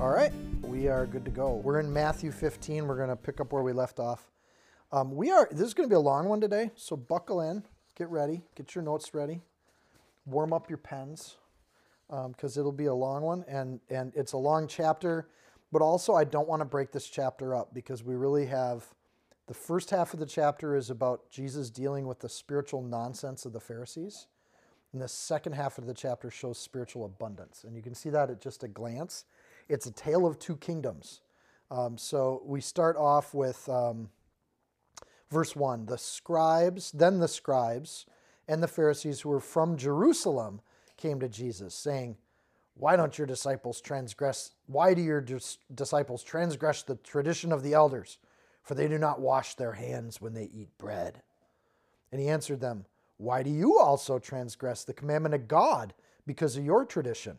All right, we are good to go. We're in Matthew 15. We're going to pick up where we left off. Um, we are. This is going to be a long one today, so buckle in, get ready, get your notes ready, warm up your pens, because um, it'll be a long one, and and it's a long chapter. But also, I don't want to break this chapter up because we really have. The first half of the chapter is about Jesus dealing with the spiritual nonsense of the Pharisees. And the second half of the chapter shows spiritual abundance. And you can see that at just a glance. It's a tale of two kingdoms. Um, so we start off with um, verse 1 The scribes, then the scribes and the Pharisees who were from Jerusalem came to Jesus, saying, Why don't your disciples transgress? Why do your dis- disciples transgress the tradition of the elders? For they do not wash their hands when they eat bread. And he answered them, Why do you also transgress the commandment of God because of your tradition?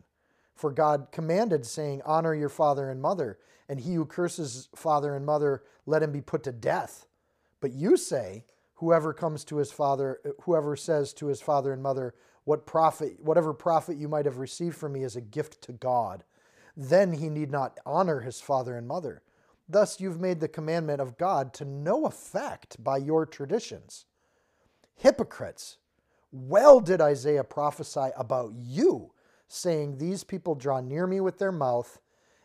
For God commanded, saying, Honor your father and mother, and he who curses father and mother, let him be put to death. But you say, Whoever comes to his father, whoever says to his father and mother, what profit, whatever profit you might have received from me is a gift to God, then he need not honor his father and mother. Thus you've made the commandment of God to no effect by your traditions. Hypocrites, well did Isaiah prophesy about you saying, These people draw near me with their mouth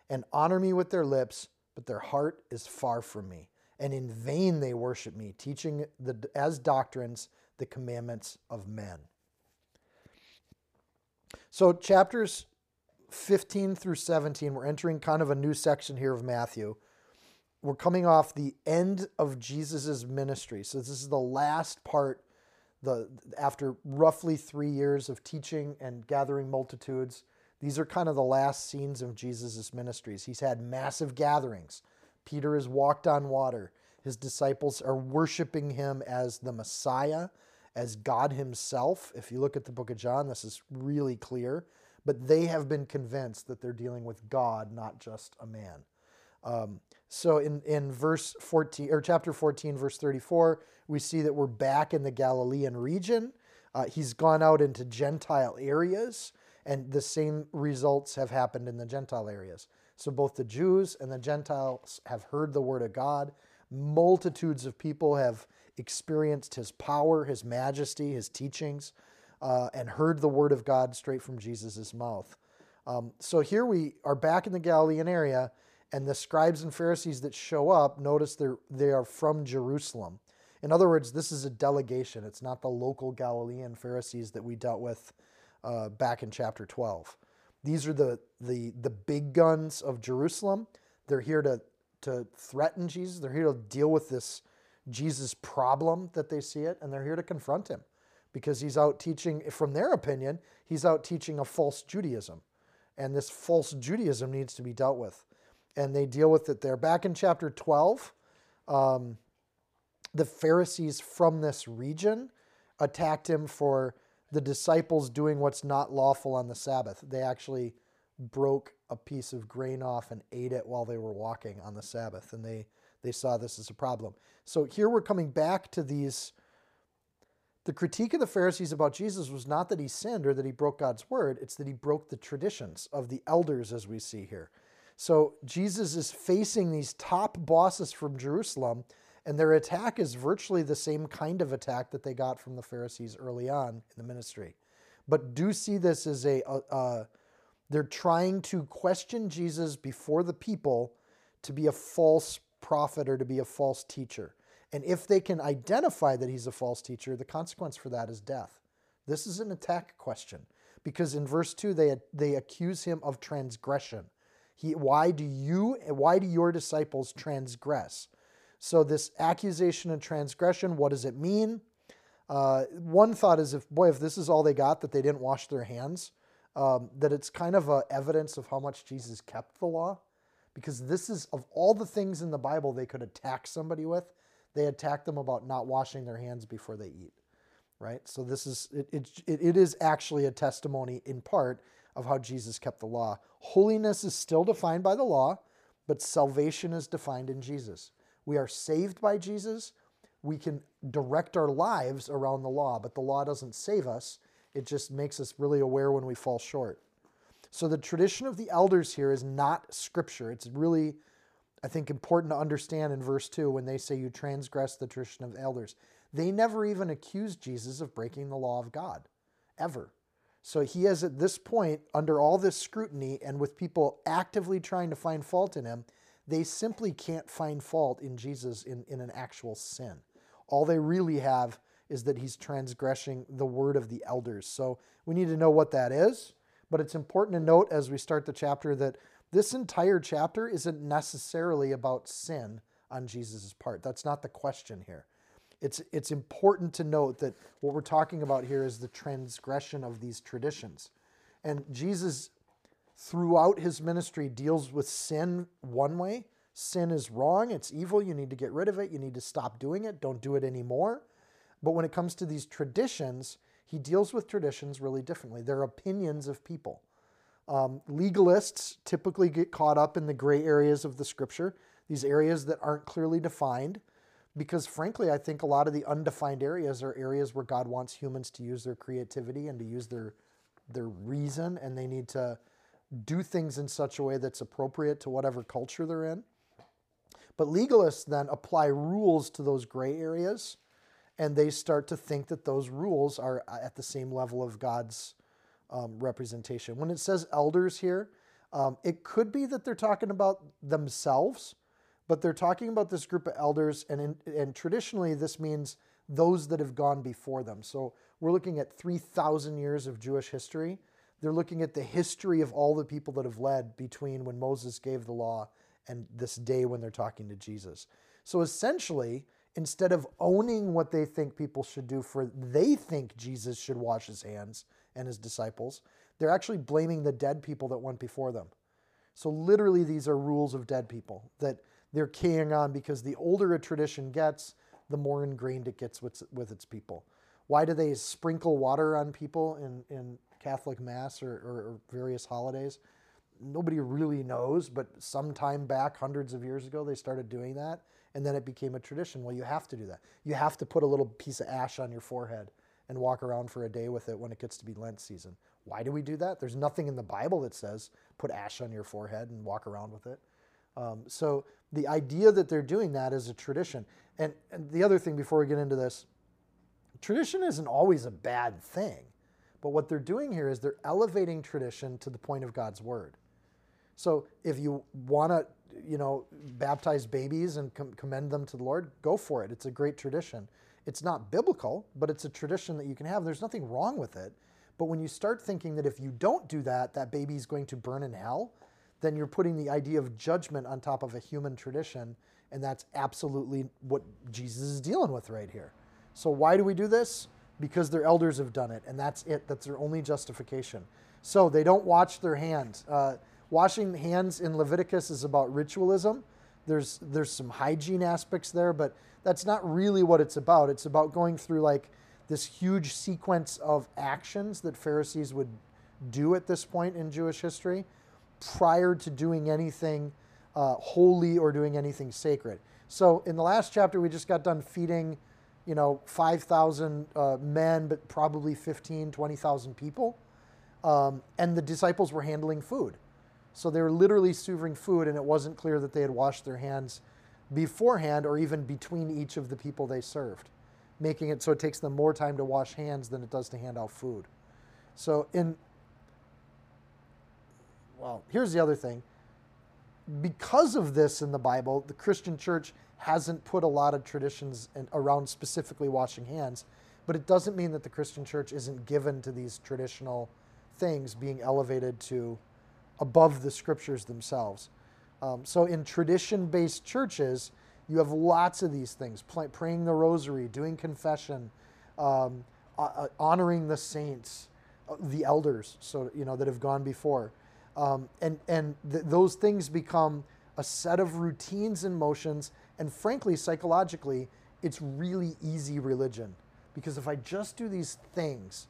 and honor me with their lips, but their heart is far from me. And in vain they worship me, teaching the, as doctrines the commandments of men. So, chapters 15 through 17, we're entering kind of a new section here of Matthew. We're coming off the end of Jesus' ministry. So, this is the last part the after roughly three years of teaching and gathering multitudes, these are kind of the last scenes of Jesus' ministries. He's had massive gatherings. Peter has walked on water. His disciples are worshiping him as the Messiah, as God Himself. If you look at the book of John, this is really clear. But they have been convinced that they're dealing with God, not just a man. Um, so in, in verse 14 or chapter 14, verse 34, we see that we're back in the Galilean region. Uh, he's gone out into Gentile areas, and the same results have happened in the Gentile areas. So both the Jews and the Gentiles have heard the word of God. Multitudes of people have experienced his power, his majesty, his teachings, uh, and heard the word of God straight from Jesus' mouth. Um, so here we are back in the Galilean area and the scribes and Pharisees that show up, notice they're, they are from Jerusalem. In other words, this is a delegation. It's not the local Galilean Pharisees that we dealt with uh, back in chapter 12. These are the, the, the big guns of Jerusalem. They're here to, to threaten Jesus, they're here to deal with this Jesus problem that they see it, and they're here to confront him because he's out teaching, from their opinion, he's out teaching a false Judaism. And this false Judaism needs to be dealt with and they deal with it there. Back in chapter 12, um, the Pharisees from this region attacked him for the disciples doing what's not lawful on the Sabbath. They actually broke a piece of grain off and ate it while they were walking on the Sabbath, and they, they saw this as a problem. So here we're coming back to these. The critique of the Pharisees about Jesus was not that he sinned or that he broke God's word, it's that he broke the traditions of the elders, as we see here. So Jesus is facing these top bosses from Jerusalem, and their attack is virtually the same kind of attack that they got from the Pharisees early on in the ministry. But do see this as a, uh, they're trying to question Jesus before the people to be a false prophet or to be a false teacher. And if they can identify that he's a false teacher, the consequence for that is death. This is an attack question because in verse 2 they, they accuse him of transgression. He, why do you, why do your disciples transgress? So this accusation of transgression, what does it mean? Uh, one thought is if, boy, if this is all they got, that they didn't wash their hands, um, that it's kind of a evidence of how much Jesus kept the law, because this is of all the things in the Bible they could attack somebody with, they attack them about not washing their hands before they eat, right? So this is it, it, it is actually a testimony in part of how Jesus kept the law. Holiness is still defined by the law, but salvation is defined in Jesus. We are saved by Jesus. We can direct our lives around the law, but the law doesn't save us. It just makes us really aware when we fall short. So the tradition of the elders here is not scripture. It's really, I think, important to understand in verse 2 when they say you transgress the tradition of elders. They never even accused Jesus of breaking the law of God, ever. So he is at this point, under all this scrutiny and with people actively trying to find fault in him, they simply can't find fault in Jesus in, in an actual sin. All they really have is that he's transgressing the word of the elders. So we need to know what that is. But it's important to note as we start the chapter that this entire chapter isn't necessarily about sin on Jesus' part. That's not the question here. It's, it's important to note that what we're talking about here is the transgression of these traditions. And Jesus, throughout his ministry, deals with sin one way. Sin is wrong, it's evil, you need to get rid of it, you need to stop doing it, don't do it anymore. But when it comes to these traditions, he deals with traditions really differently. They're opinions of people. Um, legalists typically get caught up in the gray areas of the scripture, these areas that aren't clearly defined, because frankly, I think a lot of the undefined areas are areas where God wants humans to use their creativity and to use their their reason, and they need to do things in such a way that's appropriate to whatever culture they're in. But legalists then apply rules to those gray areas and they start to think that those rules are at the same level of God's um, representation. When it says elders here, um, it could be that they're talking about themselves, but they're talking about this group of elders, and, in, and traditionally this means those that have gone before them. So we're looking at 3,000 years of Jewish history. They're looking at the history of all the people that have led between when Moses gave the law and this day when they're talking to Jesus. So essentially, instead of owning what they think people should do for they think Jesus should wash his hands and his disciples, they're actually blaming the dead people that went before them. So literally these are rules of dead people that they're carrying on because the older a tradition gets, the more ingrained it gets with, with its people. Why do they sprinkle water on people in, in Catholic Mass or, or, or various holidays? Nobody really knows, but sometime back, hundreds of years ago, they started doing that and then it became a tradition. Well, you have to do that. You have to put a little piece of ash on your forehead and walk around for a day with it when it gets to be Lent season. Why do we do that? There's nothing in the Bible that says put ash on your forehead and walk around with it. Um, so the idea that they're doing that is a tradition. And, and the other thing before we get into this, tradition isn't always a bad thing. But what they're doing here is they're elevating tradition to the point of God's word. So if you want to you know, baptize babies and com- commend them to the Lord, go for it. It's a great tradition. It's not biblical, but it's a tradition that you can have. There's nothing wrong with it. But when you start thinking that if you don't do that, that baby is going to burn in hell, then you're putting the idea of judgment on top of a human tradition. And that's absolutely what Jesus is dealing with right here. So, why do we do this? Because their elders have done it, and that's it. That's their only justification. So, they don't watch their hands. Uh, Washing hands in Leviticus is about ritualism. There's there's some hygiene aspects there, but that's not really what it's about. It's about going through like this huge sequence of actions that Pharisees would do at this point in Jewish history prior to doing anything uh, holy or doing anything sacred. So in the last chapter, we just got done feeding, you know, 5,000 uh, men, but probably 15, 20,000 people. Um, and the disciples were handling food. So they were literally serving food, and it wasn't clear that they had washed their hands beforehand or even between each of the people they served, making it so it takes them more time to wash hands than it does to hand out food. So, in well, here's the other thing. Because of this in the Bible, the Christian church hasn't put a lot of traditions in, around specifically washing hands, but it doesn't mean that the Christian church isn't given to these traditional things being elevated to above the scriptures themselves. Um, so in tradition based churches, you have lots of these things praying the rosary, doing confession, um, uh, honoring the saints, the elders, so you know that have gone before, um, and and th- those things become a set of routines and motions, and frankly, psychologically, it's really easy religion, because if I just do these things,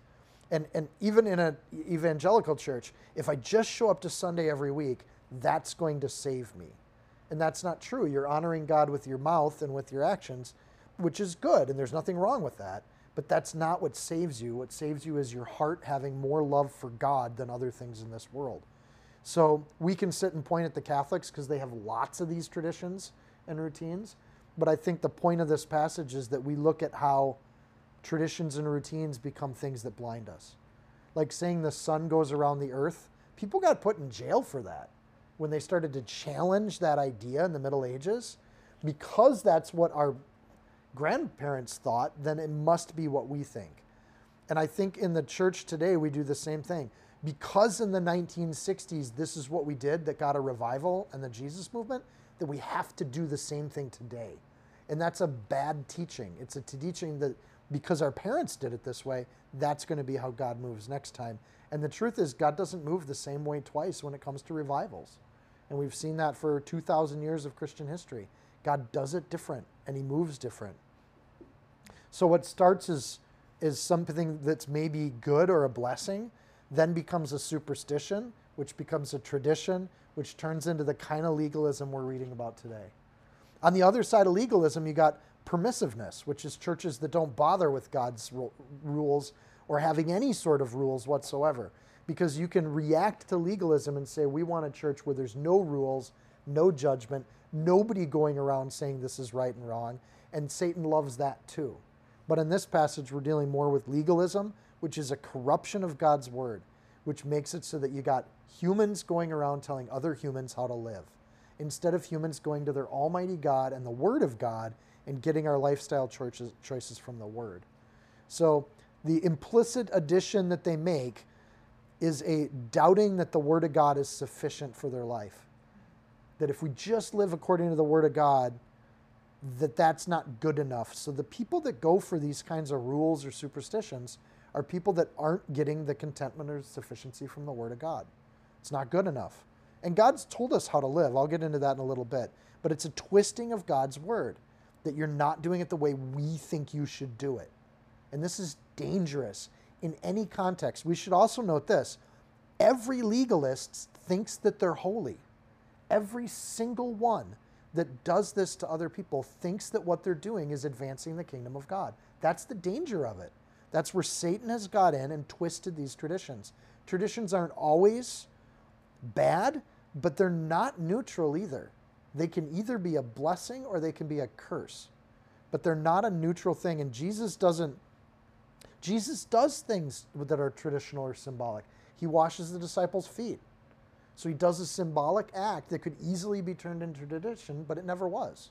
and and even in an evangelical church, if I just show up to Sunday every week, that's going to save me, and that's not true. You're honoring God with your mouth and with your actions, which is good, and there's nothing wrong with that but that's not what saves you. What saves you is your heart having more love for God than other things in this world. So we can sit and point at the Catholics because they have lots of these traditions and routines. But I think the point of this passage is that we look at how traditions and routines become things that blind us. Like saying the sun goes around the earth, people got put in jail for that when they started to challenge that idea in the Middle Ages because that's what our grandparents thought, then it must be what we think. And I think in the church today, we do the same thing. Because in the 1960s, this is what we did that got a revival and the Jesus movement, that we have to do the same thing today. And that's a bad teaching. It's a teaching that because our parents did it this way, that's going to be how God moves next time. And the truth is, God doesn't move the same way twice when it comes to revivals. And we've seen that for 2,000 years of Christian history. God does it different and he moves different. So what starts is, is something that's maybe good or a blessing, then becomes a superstition, which becomes a tradition, which turns into the kind of legalism we're reading about today. On the other side of legalism, you got permissiveness, which is churches that don't bother with God's rules or having any sort of rules whatsoever. Because you can react to legalism and say, we want a church where there's no rules, no judgment, nobody going around saying this is right and wrong. And Satan loves that too. But in this passage, we're dealing more with legalism, which is a corruption of God's word, which makes it so that you got humans going around telling other humans how to live, instead of humans going to their Almighty God and the Word of God and getting our lifestyle choices, choices from the Word. So the implicit addition that they make is a doubting that the Word of God is sufficient for their life that if we just live according to the Word of God, that that's not good enough. So the people that go for these kinds of rules or superstitions are people that aren't getting the contentment or sufficiency from the Word of God. It's not good enough. And God's told us how to live. I'll get into that in a little bit. But it's a twisting of God's Word that you're not doing it the way we think you should do it. And this is dangerous in any context. We should also note this every legalist thinks that they're holy every single one that does this to other people thinks that what they're doing is advancing the kingdom of God. That's the danger of it. That's where Satan has got in and twisted these traditions. Traditions aren't always bad, but they're not neutral either. They can either be a blessing or they can be a curse. But they're not a neutral thing and Jesus doesn't Jesus does things that are traditional or symbolic. He washes the disciples' feet. So he does a symbolic act that could easily be turned into tradition, but it never was.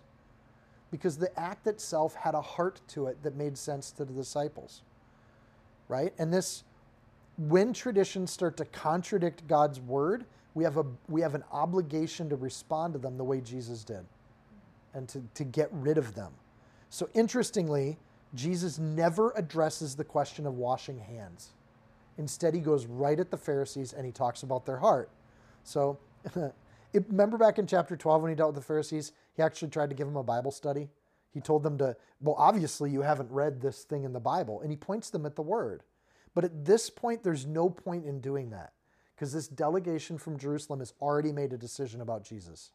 Because the act itself had a heart to it that made sense to the disciples. Right? And this, when traditions start to contradict God's word, we have, a, we have an obligation to respond to them the way Jesus did and to, to get rid of them. So interestingly, Jesus never addresses the question of washing hands. Instead, he goes right at the Pharisees and he talks about their heart. So, remember back in chapter 12 when he dealt with the Pharisees, he actually tried to give them a Bible study. He told them to, well, obviously you haven't read this thing in the Bible, and he points them at the word. But at this point, there's no point in doing that because this delegation from Jerusalem has already made a decision about Jesus.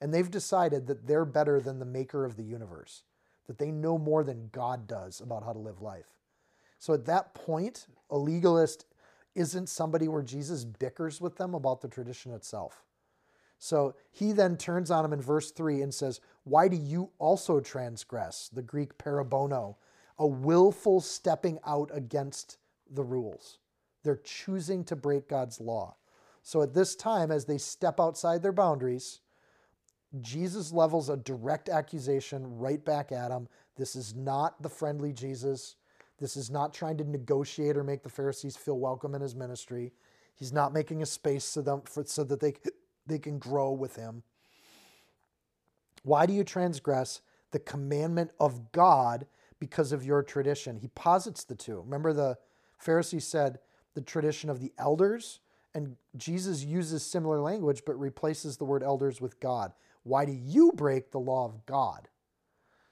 And they've decided that they're better than the maker of the universe, that they know more than God does about how to live life. So at that point, a legalist isn't somebody where Jesus bickers with them about the tradition itself. So he then turns on him in verse 3 and says, Why do you also transgress? The Greek parabaino, a willful stepping out against the rules. They're choosing to break God's law. So at this time, as they step outside their boundaries, Jesus levels a direct accusation right back at them. This is not the friendly Jesus. This is not trying to negotiate or make the Pharisees feel welcome in his ministry. He's not making a space so, them for, so that they, they can grow with him. Why do you transgress the commandment of God because of your tradition? He posits the two. Remember, the Pharisees said, the tradition of the elders. And Jesus uses similar language but replaces the word elders with God. Why do you break the law of God?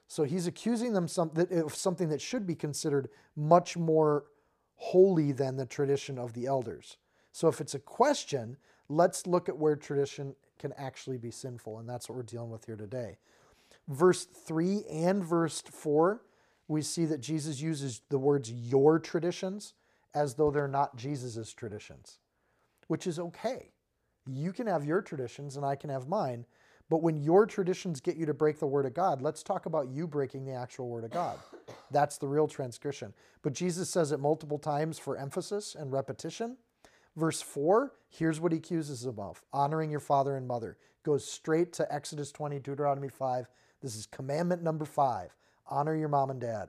So he's accusing them of something that should be considered much more holy than the tradition of the elders. So if it's a question, let's look at where tradition can actually be sinful. And that's what we're dealing with here today. Verse 3 and verse 4, we see that Jesus uses the words your traditions as though they're not Jesus's traditions, which is okay. You can have your traditions and I can have mine. But when your traditions get you to break the word of God, let's talk about you breaking the actual word of God. That's the real transgression. But Jesus says it multiple times for emphasis and repetition. Verse 4, here's what he accuses them of honoring your father and mother. Goes straight to Exodus 20, Deuteronomy 5. This is commandment number five honor your mom and dad.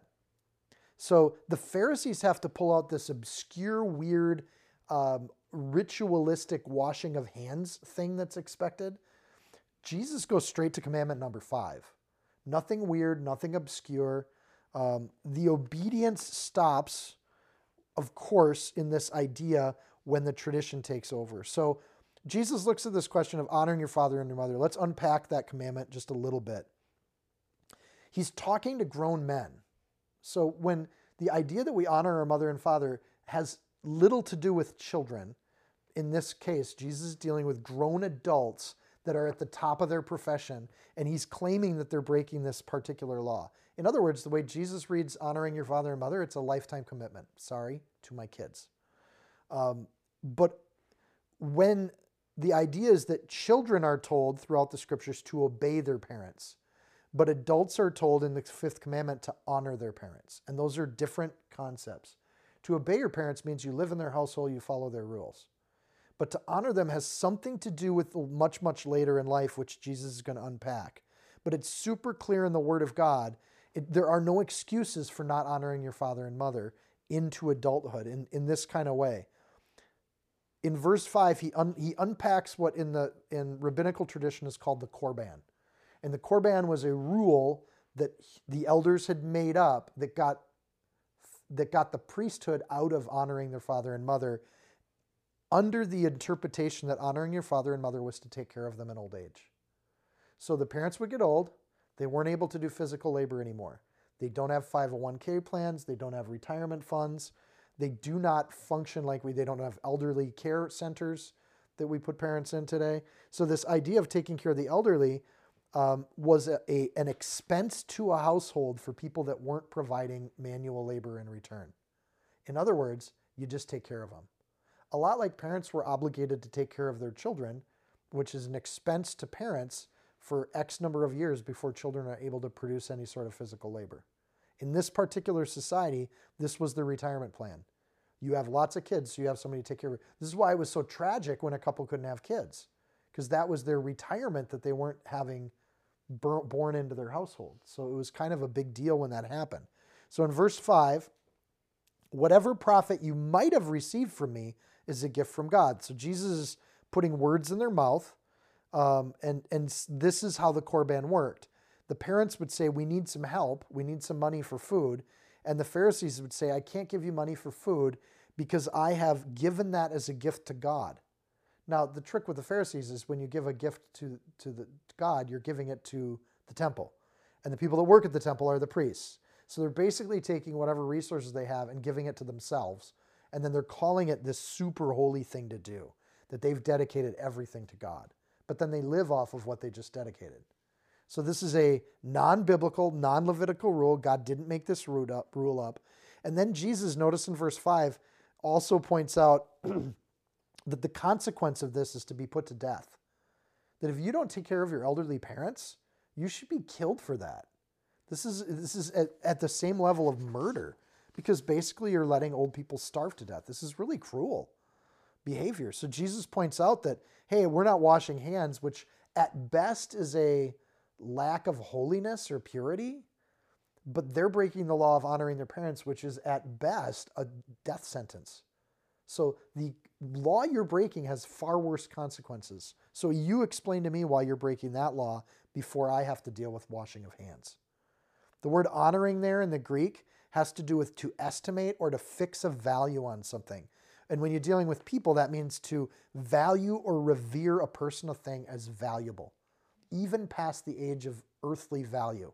So the Pharisees have to pull out this obscure, weird, um, ritualistic washing of hands thing that's expected. Jesus goes straight to commandment number five. Nothing weird, nothing obscure. Um, the obedience stops, of course, in this idea when the tradition takes over. So Jesus looks at this question of honoring your father and your mother. Let's unpack that commandment just a little bit. He's talking to grown men. So when the idea that we honor our mother and father has little to do with children, in this case, Jesus is dealing with grown adults that are at the top of their profession, and he's claiming that they're breaking this particular law. In other words, the way Jesus reads honoring your father and mother, it's a lifetime commitment. Sorry to my kids. Um, but when the idea is that children are told throughout the scriptures to obey their parents, but adults are told in the fifth commandment to honor their parents. And those are different concepts. To obey your parents means you live in their household, you follow their rules. But to honor them has something to do with much, much later in life, which Jesus is going to unpack. But it's super clear in the Word of God. It, there are no excuses for not honoring your father and mother into adulthood in, in this kind of way in verse 5 he, un, he unpacks what in the in rabbinical tradition is called the korban. And the korban was a rule that the elders had made up that got that got the priesthood out of honoring their father and mother under the interpretation that honoring your father and mother was to take care of them in old age. So the parents would get old. They weren't able to do physical labor anymore. They don't have 501k plans. They don't have retirement funds they do not function like we, they don't have elderly care centers that we put parents in today. So, this idea of taking care of the elderly um, was a, a, an expense to a household for people that weren't providing manual labor in return. In other words, you just take care of them. A lot like parents were obligated to take care of their children, which is an expense to parents for X number of years before children are able to produce any sort of physical labor. In this particular society, this was the retirement plan. You have lots of kids, so you have somebody to take care of. This is why it was so tragic when a couple couldn't have kids, because that was their retirement that they weren't having born into their household. So it was kind of a big deal when that happened. So in verse 5, whatever profit you might have received from me is a gift from God. So Jesus is putting words in their mouth, um, and, and this is how the Korban worked. The parents would say, We need some help, we need some money for food. And the Pharisees would say, I can't give you money for food because I have given that as a gift to God. Now, the trick with the Pharisees is when you give a gift to, to the, to God, you're giving it to the temple. And the people that work at the temple are the priests. So they're basically taking whatever resources they have and giving it to themselves. And then they're calling it this super holy thing to do, that they've dedicated everything to God. But then they live off of what they just dedicated. So this is a non-biblical, non-Levitical rule. God didn't make this rule up. And then Jesus, notice in verse 5, also points out that the consequence of this is to be put to death. That if you don't take care of your elderly parents, you should be killed for that. This is this is at, at the same level of murder because basically you're letting old people starve to death. This is really cruel behavior. So Jesus points out that hey, we're not washing hands, which at best is a lack of holiness or purity, but they're breaking the law of honoring their parents, which is at best a death sentence. So the law you're breaking has far worse consequences. So you explain to me why you're breaking that law before I have to deal with washing of hands. The word honoring there in the Greek has to do with to estimate or to fix a value on something. And when you're dealing with people, that means to value or revere a person or thing as valuable, even past the age of earthly value.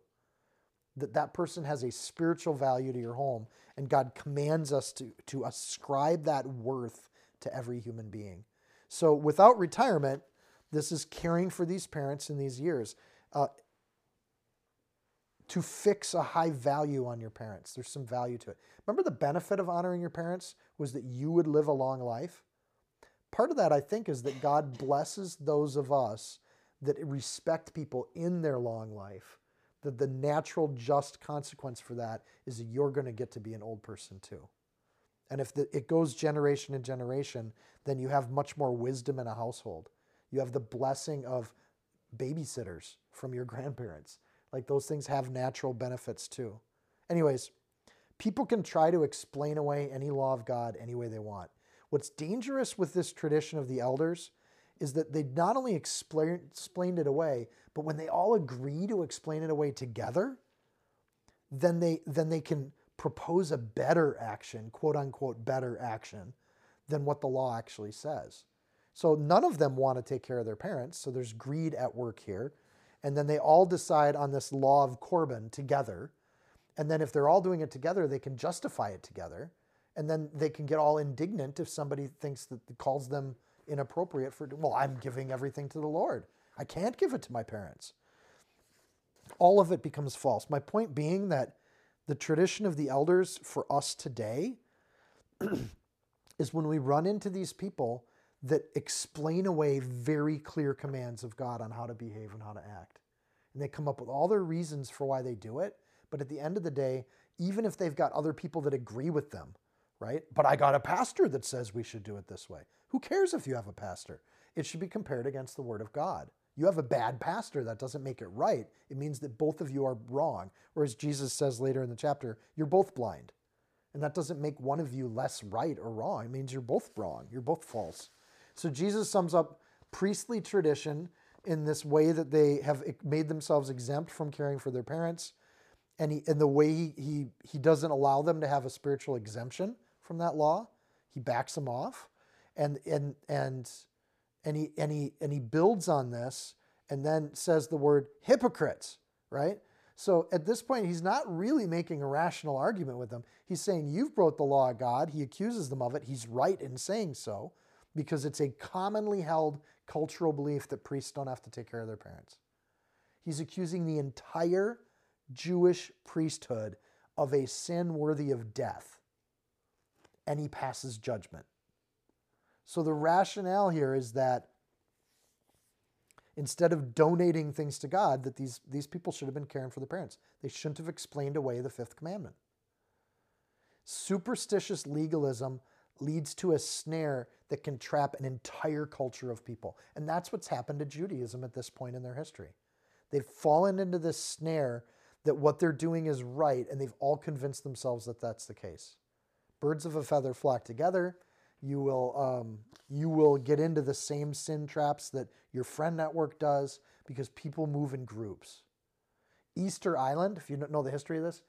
That that person has a spiritual value to your home, and God commands us to, to ascribe that worth to every human being. So without retirement, this is caring for these parents in these years. Uh, to fix a high value on your parents. There's some value to it. Remember the benefit of honoring your parents was that you would live a long life? Part of that, I think, is that God blesses those of us that respect people in their long life. That the natural, just consequence for that is that you're going to get to be an old person too. And if the, it goes generation to generation, then you have much more wisdom in a household. You have the blessing of babysitters from your grandparents. Like those things have natural benefits too. Anyways, people can try to explain away any law of God any way they want. What's dangerous with this tradition of the elders is that they not only explain, explained it away, but when they all agree to explain it away together, then they then they can propose a better action, quote unquote better action, than what the law actually says. So none of them want to take care of their parents. So there's greed at work here. And then they all decide on this law of Korban together. And then if they're all doing it together, they can justify it together. And then they can get all indignant if somebody thinks that calls them inappropriate for, well, I'm giving everything to the Lord. I can't give it to my parents. All of it becomes false. My point being that the tradition of the elders for us today is when we run into these people that explain away very clear commands of God on how to behave and how to act. And they come up with all their reasons for why they do it. But at the end of the day, even if they've got other people that agree with them, right? But I got a pastor that says we should do it this way. Who cares if you have a pastor? It should be compared against the word of God. You have a bad pastor, that doesn't make it right. It means that both of you are wrong. Or as Jesus says later in the chapter, you're both blind. And that doesn't make one of you less right or wrong. It means you're both wrong. You're both false. So Jesus sums up priestly tradition in this way that they have made themselves exempt from caring for their parents. And, he, and the way he, he, he doesn't allow them to have a spiritual exemption from that law, he backs them off. And, and, and and he and he and he builds on this and then says the word hypocrites, right? So at this point, he's not really making a rational argument with them. He's saying, You've broke the law of God. He accuses them of it. He's right in saying so because it's a commonly held cultural belief that priests don't have to take care of their parents. He's accusing the entire Jewish priesthood of a sin worthy of death. And he passes judgment. So the rationale here is that instead of donating things to God, that these, these people should have been caring for the parents. They shouldn't have explained away the fifth commandment. Superstitious legalism leads to a snare that can trap an entire culture of people. And that's what's happened to Judaism at this point in their history. They've fallen into this snare that what they're doing is right, and they've all convinced themselves that that's the case. Birds of a feather flock together you will um, you will get into the same sin traps that your friend network does because people move in groups. Easter Island, if you don't know the history of this,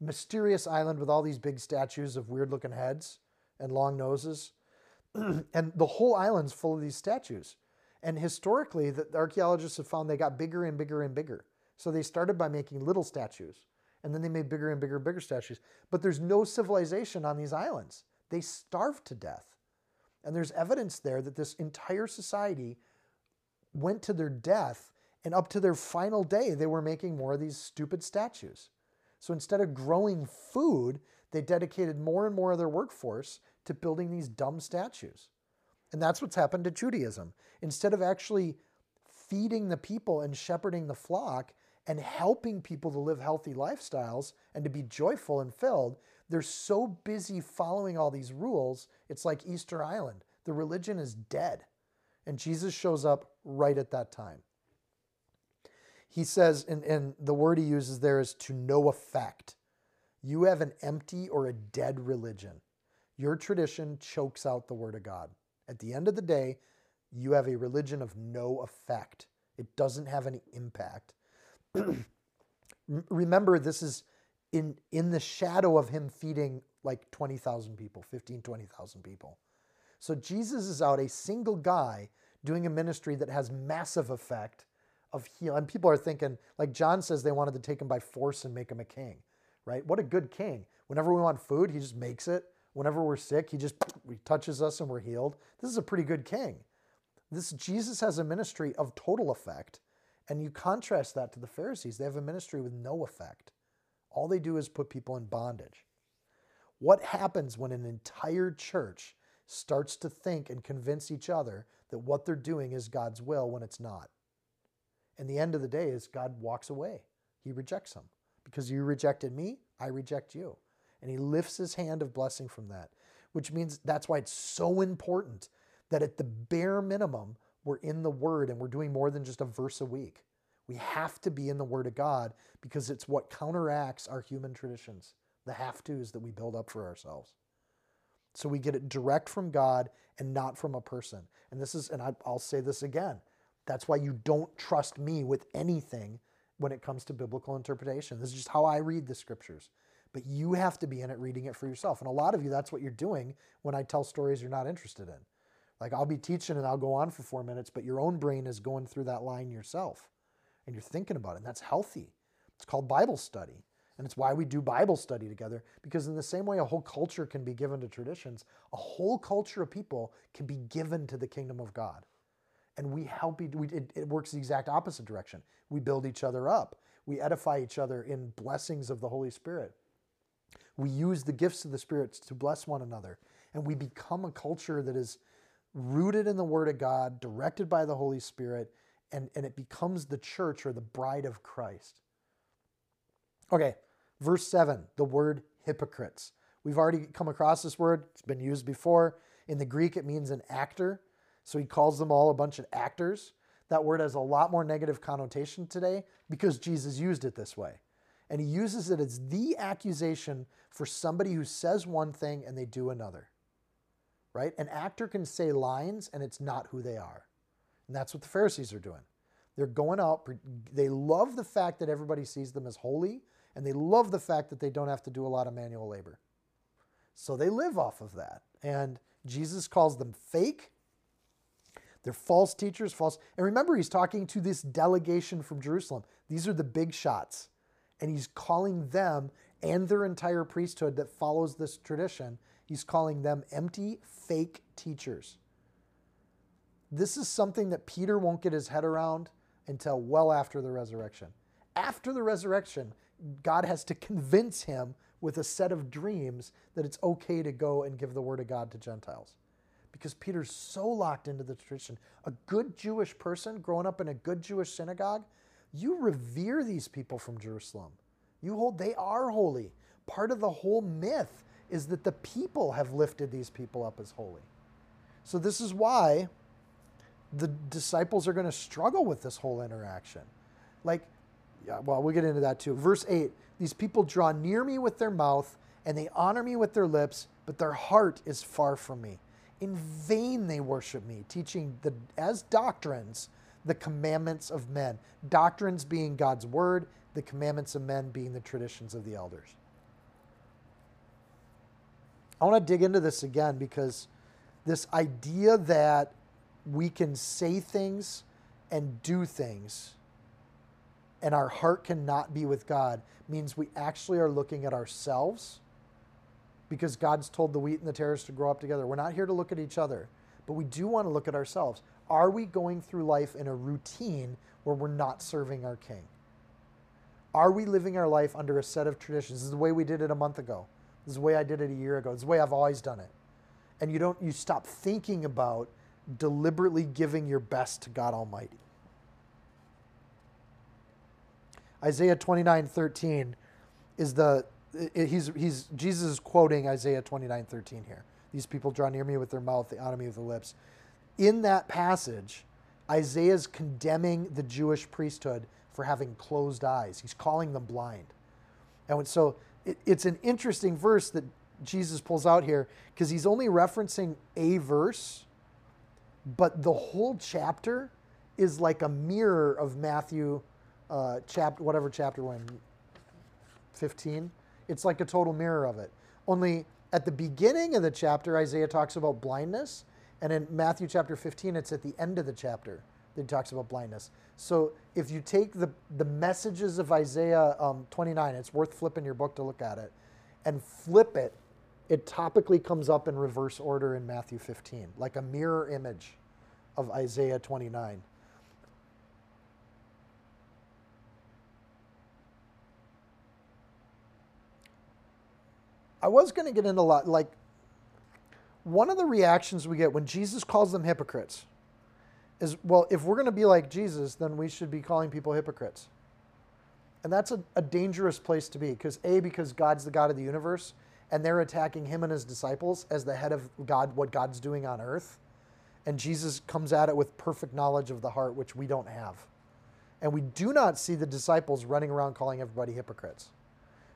mysterious island with all these big statues of weird looking heads and long noses. and the whole island's full of these statues. And historically, the archaeologists have found they got bigger and bigger and bigger. So they started by making little statues, and then they made bigger and bigger and bigger statues. But there's no civilization on these islands. They starved to death. And there's evidence there that this entire society went to their death, and up to their final day, they were making more of these stupid statues. So instead of growing food, they dedicated more and more of their workforce to building these dumb statues. And that's what's happened to Judaism. Instead of actually feeding the people and shepherding the flock and helping people to live healthy lifestyles and to be joyful and filled, they're so busy following all these rules, it's like Easter Island. The religion is dead. And Jesus shows up right at that time. He says, and, and the word he uses there is to no effect. You have an empty or a dead religion. Your tradition chokes out the word of God. At the end of the day, you have a religion of no effect. It doesn't have any impact. Remember, this is in in the shadow of him feeding like 20,000 people, 15, 20,000 people. So Jesus is out, a single guy doing a ministry that has massive effect of healing. And people are thinking, like John says, they wanted to take him by force and make him a king, right? What a good king. Whenever we want food, he just makes it. Whenever we're sick, he just he touches us and we're healed. This is a pretty good king. This Jesus has a ministry of total effect. And you contrast that to the Pharisees. They have a ministry with no effect. All they do is put people in bondage. What happens when an entire church starts to think and convince each other that what they're doing is God's will when it's not? And the end of the day is God walks away. He rejects them. Because you rejected me, I reject you. And he lifts his hand of blessing from that, which means that's why it's so important that at the bare minimum, we're in the Word and we're doing more than just a verse a week. We have to be in the Word of God because it's what counteracts our human traditions, the have tos that we build up for ourselves. So we get it direct from God and not from a person. And this is, and I, will say this again that's why you don't trust me with anything when it comes to biblical interpretation. This is just how I read the scriptures. But you have to be in it reading it for yourself. And a lot of you, that's what you're doing when I tell stories you're not interested in. Like I'll be teaching and I'll go on for four minutes, but your own brain is going through that line yourself and you're thinking about it. And that's healthy. It's called Bible study. And it's why we do Bible study together, because in the same way a whole culture can be given to traditions, a whole culture of people can be given to the kingdom of God. And we help, it, it works the exact opposite direction. We build each other up, we edify each other in blessings of the Holy Spirit. We use the gifts of the Spirit to bless one another. And we become a culture that is rooted in the Word of God, directed by the Holy Spirit, and, and it becomes the church or the bride of Christ. Okay, verse 7, the word hypocrites. We've already come across this word, it's been used before. In the Greek, it means an actor. So he calls them all a bunch of actors. That word has a lot more negative connotation today because Jesus used it this way. And he uses it as the accusation for somebody who says one thing and they do another right? An actor can say lines and it's not who they are. And that's what the Pharisees are doing. They're going out, they love the fact that everybody sees them as holy, and they love the fact that they don't have to do a lot of manual labor. So they live off of that. And Jesus calls them fake. They're false teachers, false. And remember, he's talking to this delegation from Jerusalem. These are the big shots. And he's calling them and their entire priesthood that follows this tradition He's calling them empty, fake teachers. This is something that Peter won't get his head around until well after the resurrection. After the resurrection, God has to convince him with a set of dreams that it's okay to go and give the word of God to Gentiles. Because Peter's so locked into the tradition. A good Jewish person growing up in a good Jewish synagogue, you revere these people from Jerusalem. You hold they are holy. Part of the whole myth is that the people have lifted these people up as holy. So, this is why the disciples are going to struggle with this whole interaction. Like, yeah, well, we'll get into that too. Verse 8 These people draw near me with their mouth and they honor me with their lips, but their heart is far from me. In vain they worship me, teaching the, as doctrines the commandments of men. Doctrines being God's word, the commandments of men being the traditions of the elders. I want to dig into this again because this idea that we can say things and do things and our heart cannot be with God means we actually are looking at ourselves because God's told the wheat and the tares to grow up together. We're not here to look at each other, but we do want to look at ourselves. Are we going through life in a routine where we're not serving our King? Are we living our life under a set of traditions? This is the way we did it a month ago. This is the way I did it a year ago. This is the way I've always done it. And you don't you stop thinking about deliberately giving your best to God Almighty. Isaiah 29, 13 is the he's he's Jesus is quoting Isaiah 29, 13 here. These people draw near me with their mouth, they honor me with their lips. In that passage, Isaiah is condemning the Jewish priesthood for having closed eyes. He's calling them blind. And so it, it's an interesting verse that Jesus pulls out here because he's only referencing a verse, but the whole chapter is like a mirror of Matthew, uh, chapter whatever chapter in, 15. It's like a total mirror of it. Only At the beginning of the chapter, Isaiah talks about blindness, and in Matthew chapter 15, it's at the end of the chapter that talks about blindness. So if you take the, the messages of Isaiah um, 29, it's worth flipping your book to look at it, and flip it, it topically comes up in reverse order in Matthew 15, like a mirror image of Isaiah 29. I was going to get into a lot, like, one of the reactions we get when Jesus calls them hypocrites is, well, if we're going to be like Jesus, then we should be calling people hypocrites. And that's a, a dangerous place to be because, A, because God's the God of the universe and they're attacking him and his disciples as the head of God, what God's doing on earth. And Jesus comes at it with perfect knowledge of the heart, which we don't have. And we do not see the disciples running around calling everybody hypocrites.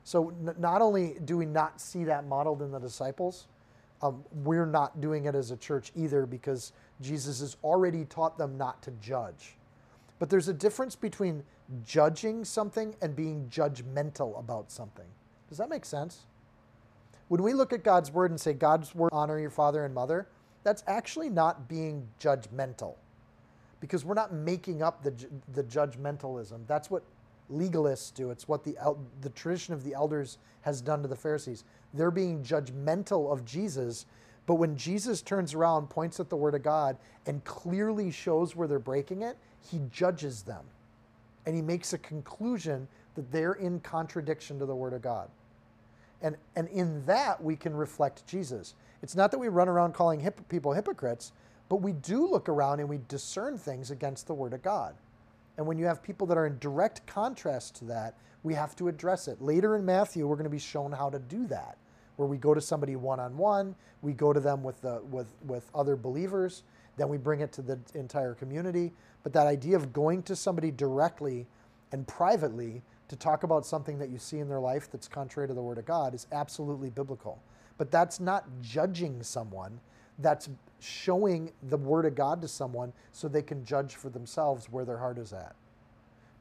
So n- not only do we not see that modeled in the disciples, um, we're not doing it as a church either because Jesus has already taught them not to judge. But there's a difference between judging something and being judgmental about something. Does that make sense? When we look at God's word and say, God's word, honor your father and mother, that's actually not being judgmental because we're not making up the, the judgmentalism. That's what legalists do. It's what the, the tradition of the elders has done to the Pharisees. They're being judgmental of Jesus, but when Jesus turns around, points at the Word of God, and clearly shows where they're breaking it, he judges them. And he makes a conclusion that they're in contradiction to the Word of God. And, and in that, we can reflect Jesus. It's not that we run around calling hip, people hypocrites, but we do look around and we discern things against the Word of God. And when you have people that are in direct contrast to that, we have to address it. Later in Matthew, we're going to be shown how to do that, where we go to somebody one on one, we go to them with, the, with, with other believers, then we bring it to the entire community. But that idea of going to somebody directly and privately to talk about something that you see in their life that's contrary to the Word of God is absolutely biblical. But that's not judging someone, that's showing the Word of God to someone so they can judge for themselves where their heart is at.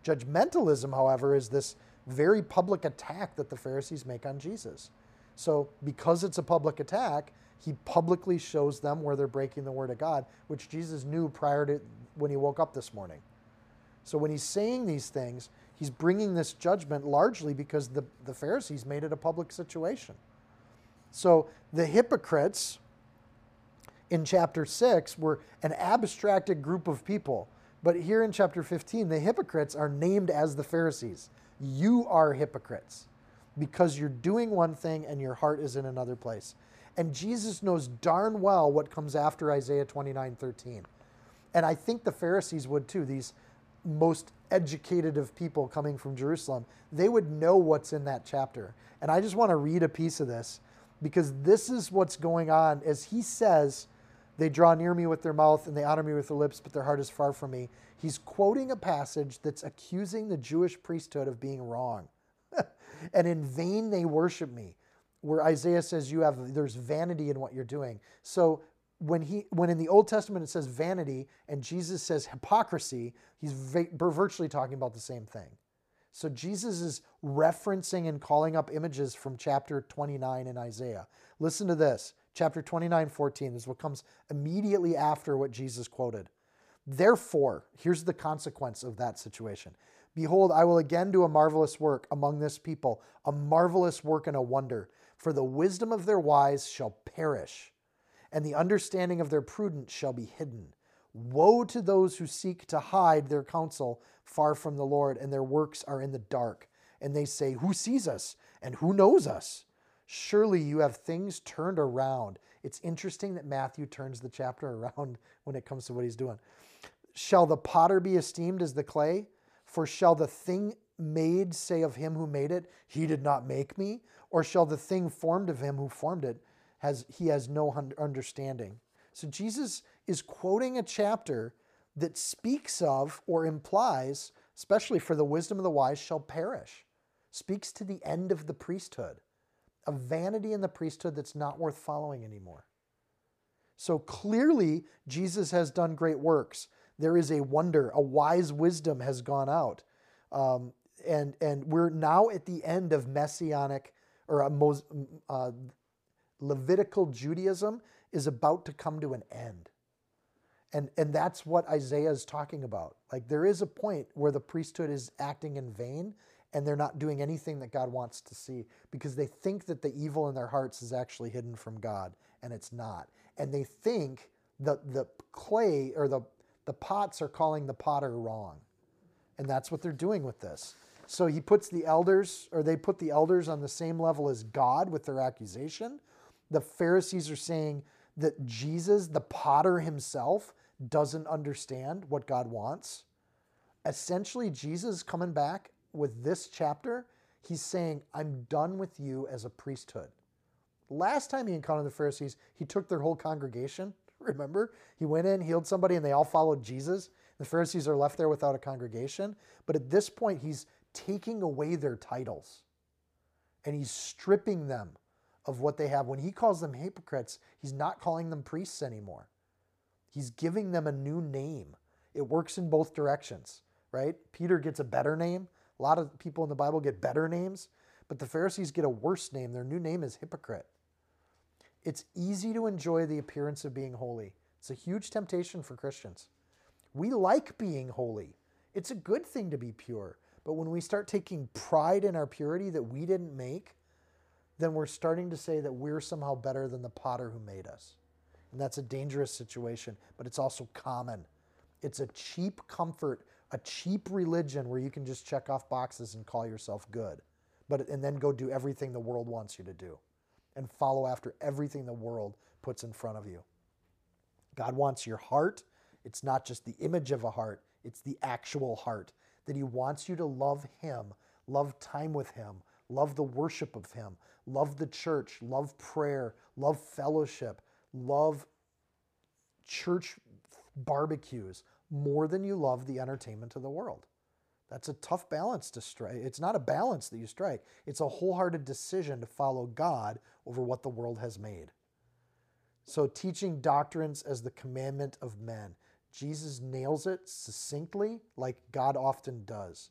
Judgmentalism, however, is this very public attack that the Pharisees make on Jesus. So, because it's a public attack, he publicly shows them where they're breaking the word of God, which Jesus knew prior to when he woke up this morning. So, when he's saying these things, he's bringing this judgment largely because the, the Pharisees made it a public situation. So, the hypocrites in chapter 6 were an abstracted group of people. But here in chapter 15, the hypocrites are named as the Pharisees. You are hypocrites because you're doing one thing and your heart is in another place. And Jesus knows darn well what comes after Isaiah 29 13. And I think the Pharisees would too, these most educated of people coming from Jerusalem. They would know what's in that chapter. And I just want to read a piece of this because this is what's going on as he says, They draw near me with their mouth and they honor me with their lips, but their heart is far from me. He's quoting a passage that's accusing the Jewish priesthood of being wrong. and in vain they worship me. Where Isaiah says you have there's vanity in what you're doing. So when he when in the Old Testament it says vanity and Jesus says hypocrisy, he's virtually talking about the same thing. So Jesus is referencing and calling up images from chapter 29 in Isaiah. Listen to this. Chapter 29, 14. This is what comes immediately after what Jesus quoted. Therefore, here's the consequence of that situation. Behold, I will again do a marvelous work among this people, a marvelous work and a wonder. For the wisdom of their wise shall perish, and the understanding of their prudence shall be hidden. Woe to those who seek to hide their counsel far from the Lord, and their works are in the dark. And they say, Who sees us? And who knows us? Surely you have things turned around. It's interesting that Matthew turns the chapter around when it comes to what he's doing. Shall the potter be esteemed as the clay? For shall the thing made say of him who made it, He did not make me? Or shall the thing formed of him who formed it, has, he has no understanding? So Jesus is quoting a chapter that speaks of or implies, especially for the wisdom of the wise shall perish, speaks to the end of the priesthood, a vanity in the priesthood that's not worth following anymore. So clearly, Jesus has done great works there is a wonder, a wise wisdom has gone out. Um, and, and we're now at the end of messianic or a, uh, Levitical Judaism is about to come to an end. And, and that's what Isaiah is talking about. Like there is a point where the priesthood is acting in vain and they're not doing anything that God wants to see because they think that the evil in their hearts is actually hidden from God and it's not. And they think that the clay or the, the pots are calling the potter wrong. And that's what they're doing with this. So he puts the elders, or they put the elders on the same level as God with their accusation. The Pharisees are saying that Jesus, the potter himself, doesn't understand what God wants. Essentially, Jesus coming back with this chapter, he's saying, I'm done with you as a priesthood. Last time he encountered the Pharisees, he took their whole congregation. Remember? He went in, healed somebody, and they all followed Jesus. The Pharisees are left there without a congregation. But at this point, he's taking away their titles and he's stripping them of what they have. When he calls them hypocrites, he's not calling them priests anymore. He's giving them a new name. It works in both directions, right? Peter gets a better name. A lot of people in the Bible get better names, but the Pharisees get a worse name. Their new name is hypocrite. It's easy to enjoy the appearance of being holy. It's a huge temptation for Christians. We like being holy. It's a good thing to be pure. But when we start taking pride in our purity that we didn't make, then we're starting to say that we're somehow better than the potter who made us. And that's a dangerous situation, but it's also common. It's a cheap comfort, a cheap religion where you can just check off boxes and call yourself good. But and then go do everything the world wants you to do and follow after everything the world puts in front of you. God wants your heart. It's not just the image of a heart, it's the actual heart. That He wants you to love Him, love time with Him, love the worship of Him, love the church, love prayer, love fellowship, love church barbecues more than you love the entertainment of the world. That's a tough balance to strike. It's not a balance that you strike, it's a wholehearted decision to follow God over what the world has made. So, teaching doctrines as the commandment of men. Jesus nails it succinctly, like God often does.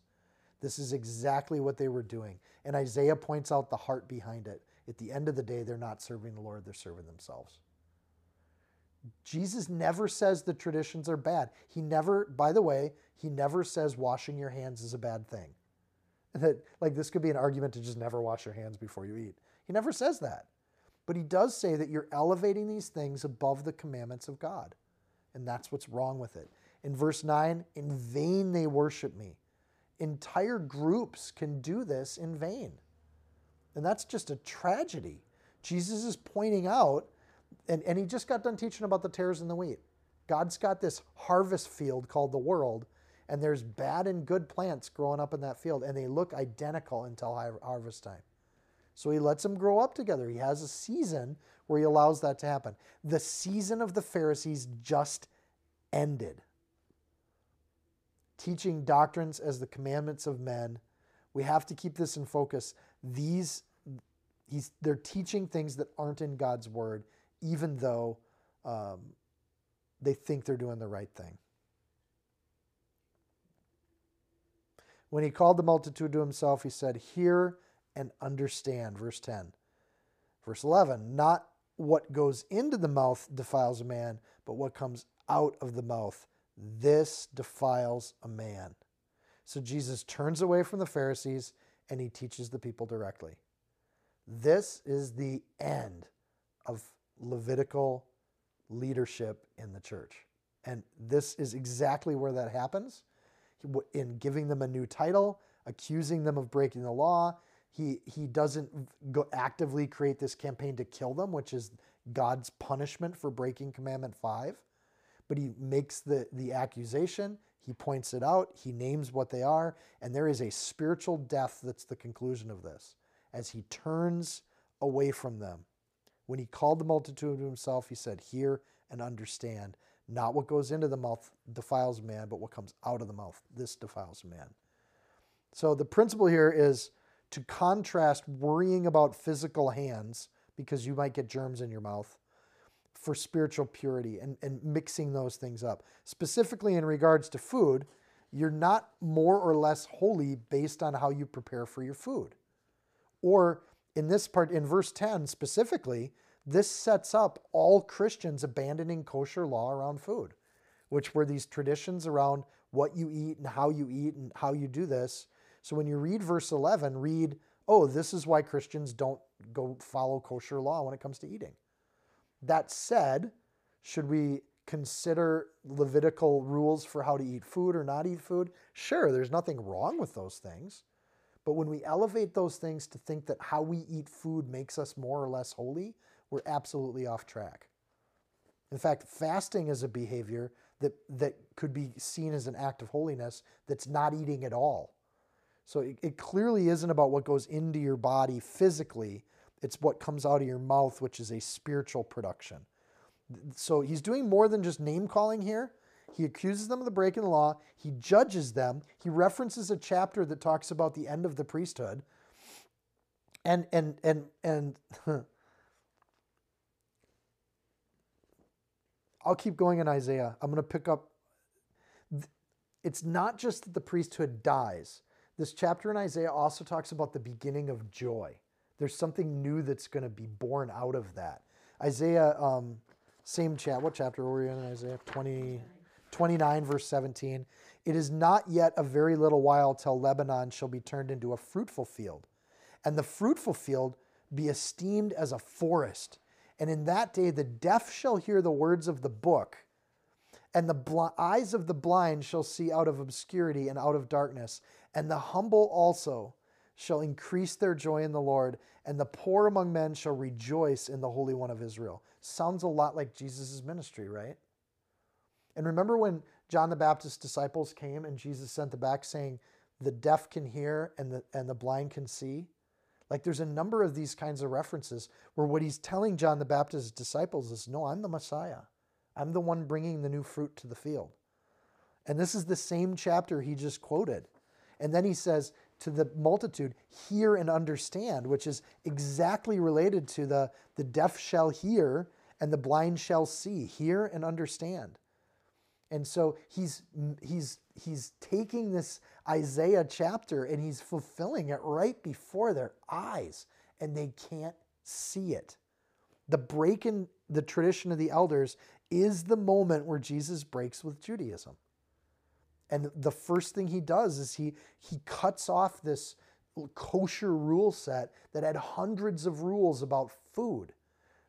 This is exactly what they were doing. And Isaiah points out the heart behind it. At the end of the day, they're not serving the Lord, they're serving themselves. Jesus never says the traditions are bad. He never, by the way, he never says washing your hands is a bad thing. That like this could be an argument to just never wash your hands before you eat. He never says that. But he does say that you're elevating these things above the commandments of God. And that's what's wrong with it. In verse 9, in vain they worship me. Entire groups can do this in vain. And that's just a tragedy. Jesus is pointing out and, and he just got done teaching about the tares and the wheat. God's got this harvest field called the world, and there's bad and good plants growing up in that field, and they look identical until harvest time. So he lets them grow up together. He has a season where he allows that to happen. The season of the Pharisees just ended. Teaching doctrines as the commandments of men. We have to keep this in focus. These he's, they're teaching things that aren't in God's word even though um, they think they're doing the right thing. When he called the multitude to himself, he said, Hear and understand. Verse 10. Verse 11, not what goes into the mouth defiles a man, but what comes out of the mouth, this defiles a man. So Jesus turns away from the Pharisees and he teaches the people directly. This is the end of Levitical leadership in the church. And this is exactly where that happens in giving them a new title, accusing them of breaking the law. He, he doesn't go actively create this campaign to kill them, which is God's punishment for breaking Commandment 5. But he makes the, the accusation, he points it out, he names what they are, and there is a spiritual death that's the conclusion of this as he turns away from them when he called the multitude to himself, he said, Hear and understand. Not what goes into the mouth defiles man, but what comes out of the mouth. This defiles man. So the principle here is to contrast worrying about physical hands because you might get germs in your mouth for spiritual purity and, and mixing those things up. Specifically in regards to food, you're not more or less holy based on how you prepare for your food. Or in this part, in verse 10 specifically, this sets up all Christians abandoning kosher law around food, which were these traditions around what you eat and how you eat and how you do this. So when you read verse 11, read, oh, this is why Christians don't go follow kosher law when it comes to eating. That said, should we consider Levitical rules for how to eat food or not eat food? Sure, there's nothing wrong with those things. But when we elevate those things to think that how we eat food makes us more or less holy, we're absolutely off track. In fact, fasting is a behavior that, that could be seen as an act of holiness that's not eating at all. So it, it clearly isn't about what goes into your body physically, it's what comes out of your mouth, which is a spiritual production. So he's doing more than just name calling here. He accuses them of the breaking the law. He judges them. He references a chapter that talks about the end of the priesthood. And and and and I'll keep going in Isaiah. I'm going to pick up. It's not just that the priesthood dies. This chapter in Isaiah also talks about the beginning of joy. There's something new that's going to be born out of that. Isaiah, um, same chat. What chapter were we in Isaiah? 20, 29, verse 17. It is not yet a very little while till Lebanon shall be turned into a fruitful field, and the fruitful field be esteemed as a forest and in that day the deaf shall hear the words of the book, and the bl- eyes of the blind shall see out of obscurity and out of darkness, and the humble also shall increase their joy in the Lord, and the poor among men shall rejoice in the Holy One of Israel. Sounds a lot like Jesus' ministry, right? And remember when John the Baptist's disciples came and Jesus sent them back saying, The deaf can hear and the, and the blind can see? Like there's a number of these kinds of references where what he's telling John the Baptist's disciples is, No, I'm the Messiah. I'm the one bringing the new fruit to the field. And this is the same chapter he just quoted. And then he says to the multitude, Hear and understand, which is exactly related to the, the deaf shall hear and the blind shall see. Hear and understand. And so he's he's he's taking this Isaiah chapter and he's fulfilling it right before their eyes and they can't see it. The break in the tradition of the elders is the moment where Jesus breaks with Judaism. And the first thing he does is he he cuts off this kosher rule set that had hundreds of rules about food.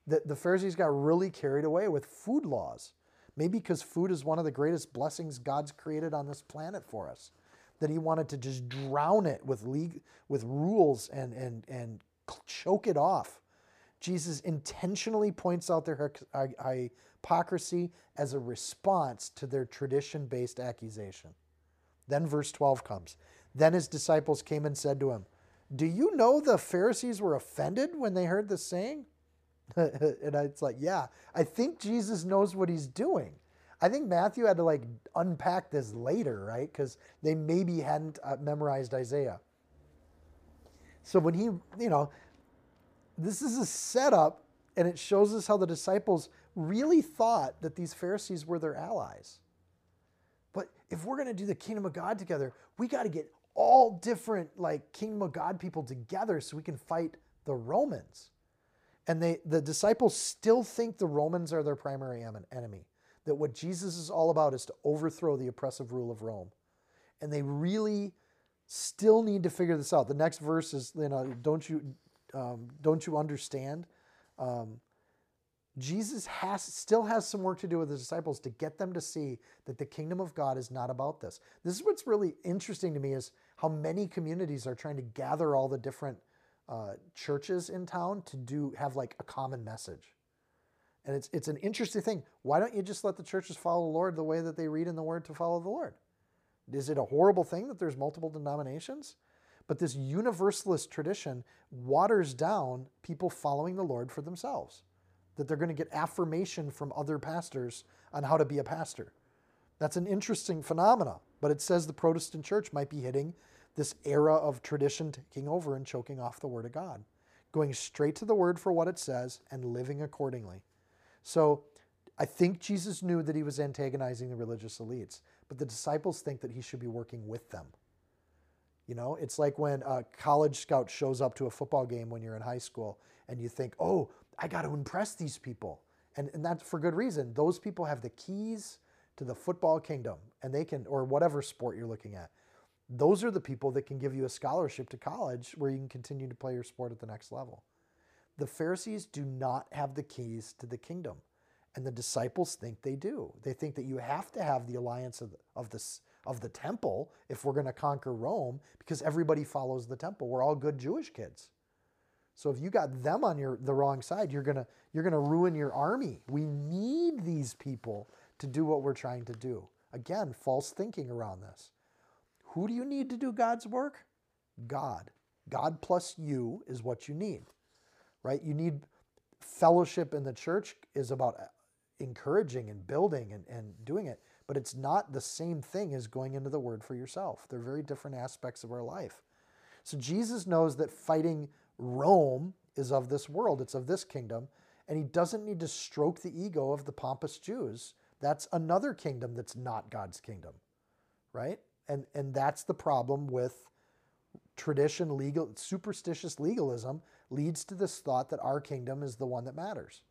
That the Pharisees got really carried away with food laws. Maybe because food is one of the greatest blessings God's created on this planet for us. That he wanted to just drown it with league, with rules and and and choke it off. Jesus intentionally points out their hypocrisy as a response to their tradition-based accusation. Then verse 12 comes. Then his disciples came and said to him, Do you know the Pharisees were offended when they heard this saying? and it's like, yeah, I think Jesus knows what he's doing. I think Matthew had to like unpack this later, right? Because they maybe hadn't uh, memorized Isaiah. So when he, you know, this is a setup and it shows us how the disciples really thought that these Pharisees were their allies. But if we're going to do the kingdom of God together, we got to get all different like kingdom of God people together so we can fight the Romans. And they, the disciples still think the Romans are their primary enemy, that what Jesus is all about is to overthrow the oppressive rule of Rome. And they really still need to figure this out. The next verse is, you know, don't you, um, don't you understand? Um, Jesus has still has some work to do with the disciples to get them to see that the kingdom of God is not about this. This is what's really interesting to me is how many communities are trying to gather all the different uh, churches in town to do have like a common message. And it's it's an interesting thing. Why don't you just let the churches follow the Lord the way that they read in the Word to follow the Lord? Is it a horrible thing that there's multiple denominations? But this universalist tradition waters down people following the Lord for themselves. That they're going to get affirmation from other pastors on how to be a pastor. That's an interesting phenomena, but it says the Protestant church might be hitting this era of tradition taking over and choking off the Word of God, going straight to the Word for what it says and living accordingly. So I think Jesus knew that he was antagonizing the religious elites, but the disciples think that he should be working with them. You know, it's like when a college scout shows up to a football game when you're in high school and you think, oh, I got to impress these people. And, and that's for good reason. Those people have the keys to the football kingdom and they can, or whatever sport you're looking at. Those are the people that can give you a scholarship to college where you can continue to play your sport at the next level. The Pharisees do not have the keys to the kingdom. And the disciples think they do. They think that you have to have the alliance of, of, this, of the temple if we're going to conquer Rome because everybody follows the temple. We're all good Jewish kids. So if you got them on your the wrong side, you're gonna you're gonna ruin your army. We need these people to do what we're trying to do. Again, false thinking around this. Who do you need to do God's work? God. God plus you is what you need. Right? You need fellowship in the church is about uh, encouraging and building and, and doing it, but it's not the same thing as going into the word for yourself. They're very different aspects of our life. So Jesus knows that fighting Rome is of this world, it's of this kingdom, and he doesn't need to stroke the ego of the pompous Jews. That's another kingdom that's not God's kingdom, right? And, and that's the problem with tradition, legal, superstitious legalism leads to this thought that our kingdom is the one that matters.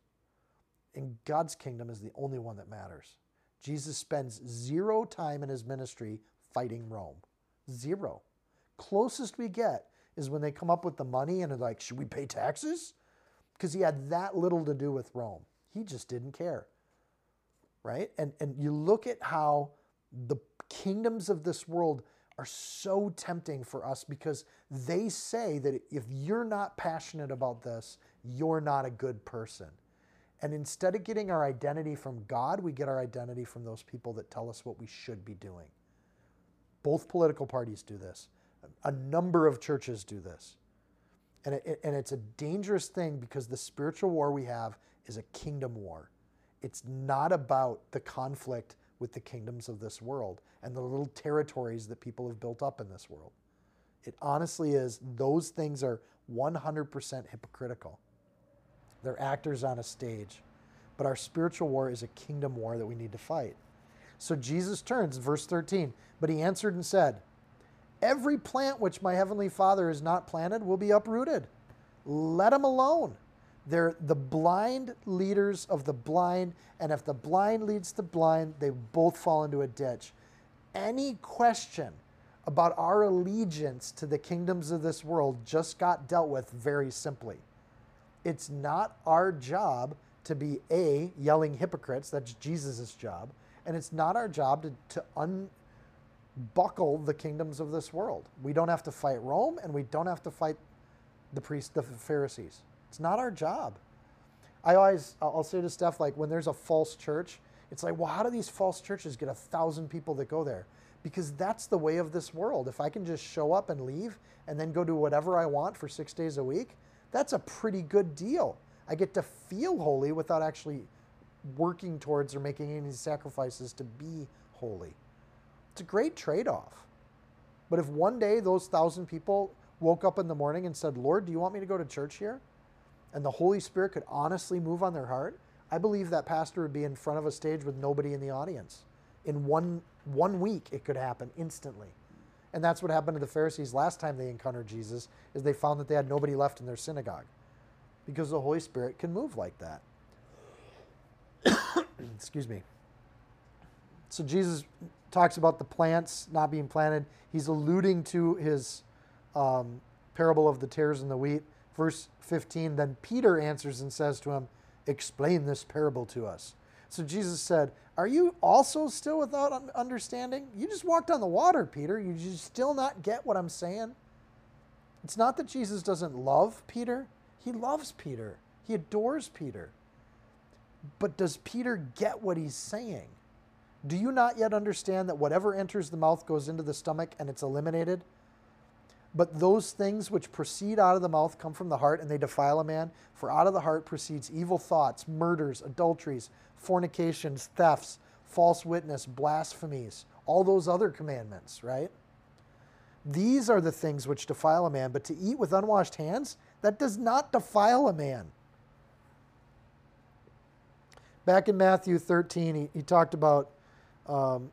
And God's kingdom is the only one that matters. Jesus spends zero time in his ministry fighting Rome. Zero. Closest we get is when they come up with the money and are like, should we pay taxes? Because he had that little to do with Rome. He just didn't care. Right? And, and you look at how the kingdoms of this world are so tempting for us because they say that if you're not passionate about this, you're not a good person. And instead of getting our identity from God, we get our identity from those people that tell us what we should be doing. Both political parties do this. A number of churches do this. And, it, and it's a dangerous thing because the spiritual war we have is a kingdom war. It's not about the conflict with the kingdoms of this world and the little territories that people have built up in this world. It honestly is, those things are 100% hypocritical. They're actors on a stage. But our spiritual war is a kingdom war that we need to fight. So Jesus turns, verse 13, but he answered and said, Every plant which my heavenly Father has not planted will be uprooted. Let them alone. They're the blind leaders of the blind, and if the blind leads the blind, they both fall into a ditch. Any question about our allegiance to the kingdoms of this world just got dealt with very simply. It's not our job to be A, yelling hypocrites, that's Jesus' job, and it's not our job to, to un, buckle the kingdoms of this world. We don't have to fight Rome and we don't have to fight the priests, the Pharisees. It's not our job. I always, I'll say to Steph, like when there's a false church, it's like, well, how do these false churches get a thousand people that go there? Because that's the way of this world. If I can just show up and leave and then go do whatever I want for six days a week, that's a pretty good deal. I get to feel holy without actually working towards or making any sacrifices to be holy. It's a great trade off. But if one day those thousand people woke up in the morning and said, Lord, do you want me to go to church here? And the Holy Spirit could honestly move on their heart, I believe that pastor would be in front of a stage with nobody in the audience. In one, one week, it could happen instantly. And that's what happened to the Pharisees last time they encountered Jesus, is they found that they had nobody left in their synagogue. Because the Holy Spirit can move like that. Excuse me. So Jesus talks about the plants not being planted. He's alluding to his um, parable of the tares and the wheat. Verse 15 Then Peter answers and says to him, Explain this parable to us. So Jesus said, Are you also still without understanding? You just walked on the water, Peter. You just still not get what I'm saying? It's not that Jesus doesn't love Peter, he loves Peter, he adores Peter. But does Peter get what he's saying? Do you not yet understand that whatever enters the mouth goes into the stomach and it's eliminated? But those things which proceed out of the mouth come from the heart and they defile a man. For out of the heart proceeds evil thoughts, murders, adulteries, fornications, thefts, false witness, blasphemies, all those other commandments, right? These are the things which defile a man, but to eat with unwashed hands, that does not defile a man. Back in Matthew 13, he, he talked about um,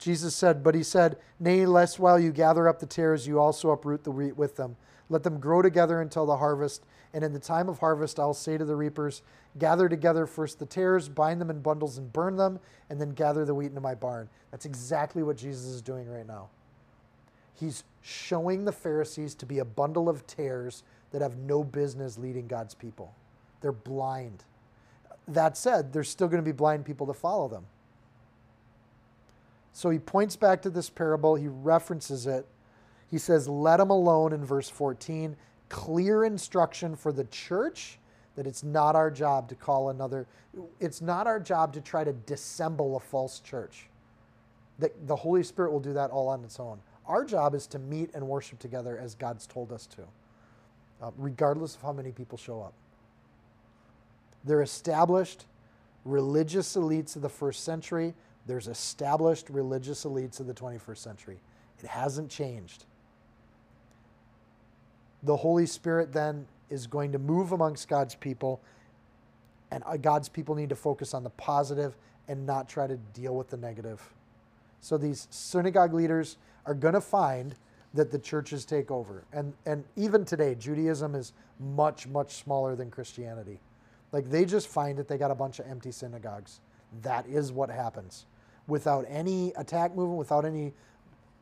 Jesus said, But he said, Nay, lest while you gather up the tares, you also uproot the wheat with them. Let them grow together until the harvest. And in the time of harvest, I'll say to the reapers, Gather together first the tares, bind them in bundles and burn them, and then gather the wheat into my barn. That's exactly what Jesus is doing right now. He's showing the Pharisees to be a bundle of tares that have no business leading God's people. They're blind. That said, there's still going to be blind people to follow them. So he points back to this parable, he references it. He says, Let them alone in verse 14. Clear instruction for the church that it's not our job to call another, it's not our job to try to dissemble a false church. That the Holy Spirit will do that all on its own. Our job is to meet and worship together as God's told us to, uh, regardless of how many people show up. They're established religious elites of the first century. There's established religious elites of the 21st century. It hasn't changed. The Holy Spirit then is going to move amongst God's people, and uh, God's people need to focus on the positive and not try to deal with the negative. So these synagogue leaders are going to find that the churches take over. And, and even today, Judaism is much, much smaller than Christianity. Like they just find that they got a bunch of empty synagogues. That is what happens. Without any attack movement, without any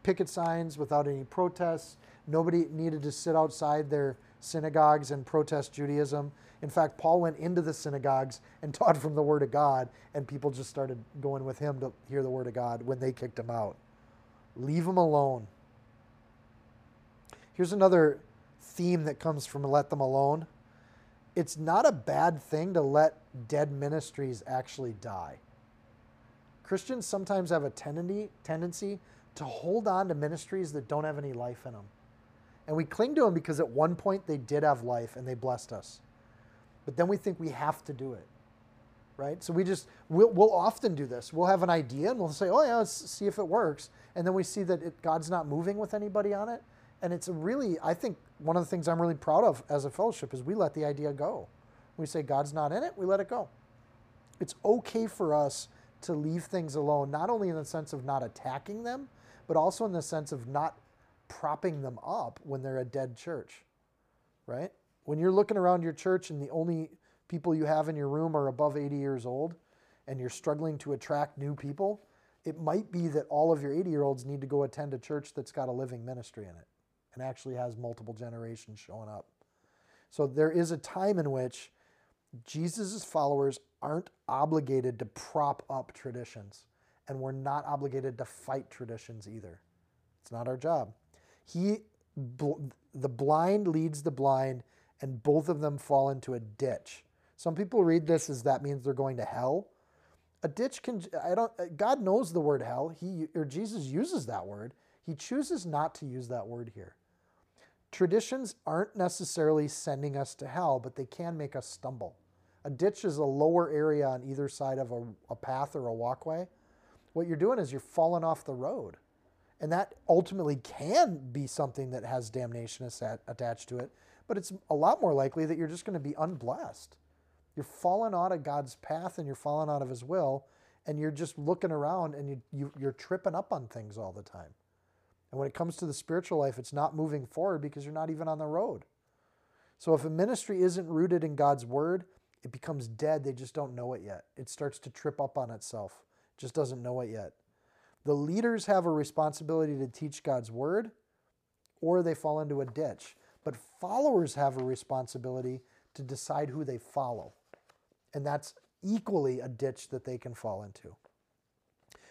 picket signs, without any protests, nobody needed to sit outside their synagogues and protest Judaism. In fact, Paul went into the synagogues and taught from the Word of God, and people just started going with him to hear the Word of God when they kicked him out. Leave them alone. Here's another theme that comes from Let Them Alone it's not a bad thing to let dead ministries actually die. Christians sometimes have a tendency, tendency to hold on to ministries that don't have any life in them. And we cling to them because at one point they did have life and they blessed us. But then we think we have to do it. Right? So we just, we'll, we'll often do this. We'll have an idea and we'll say, oh, yeah, let's see if it works. And then we see that it, God's not moving with anybody on it. And it's really, I think, one of the things I'm really proud of as a fellowship is we let the idea go. We say God's not in it, we let it go. It's okay for us to leave things alone, not only in the sense of not attacking them, but also in the sense of not propping them up when they're a dead church, right? When you're looking around your church and the only people you have in your room are above 80 years old and you're struggling to attract new people, it might be that all of your 80 year olds need to go attend a church that's got a living ministry in it and actually has multiple generations showing up. So there is a time in which Jesus' followers aren't obligated to prop up traditions, and we're not obligated to fight traditions either. It's not our job. He, the blind leads the blind, and both of them fall into a ditch. Some people read this as that means they're going to hell. A ditch can I don't God knows the word hell. He or Jesus uses that word. He chooses not to use that word here. Traditions aren't necessarily sending us to hell, but they can make us stumble. A ditch is a lower area on either side of a, a path or a walkway. What you're doing is you're falling off the road. And that ultimately can be something that has damnation attached to it, but it's a lot more likely that you're just going to be unblessed. You're falling out of God's path and you're falling out of His will, and you're just looking around and you, you, you're tripping up on things all the time. And when it comes to the spiritual life, it's not moving forward because you're not even on the road. So if a ministry isn't rooted in God's word, it becomes dead. They just don't know it yet. It starts to trip up on itself, it just doesn't know it yet. The leaders have a responsibility to teach God's word, or they fall into a ditch. But followers have a responsibility to decide who they follow. And that's equally a ditch that they can fall into.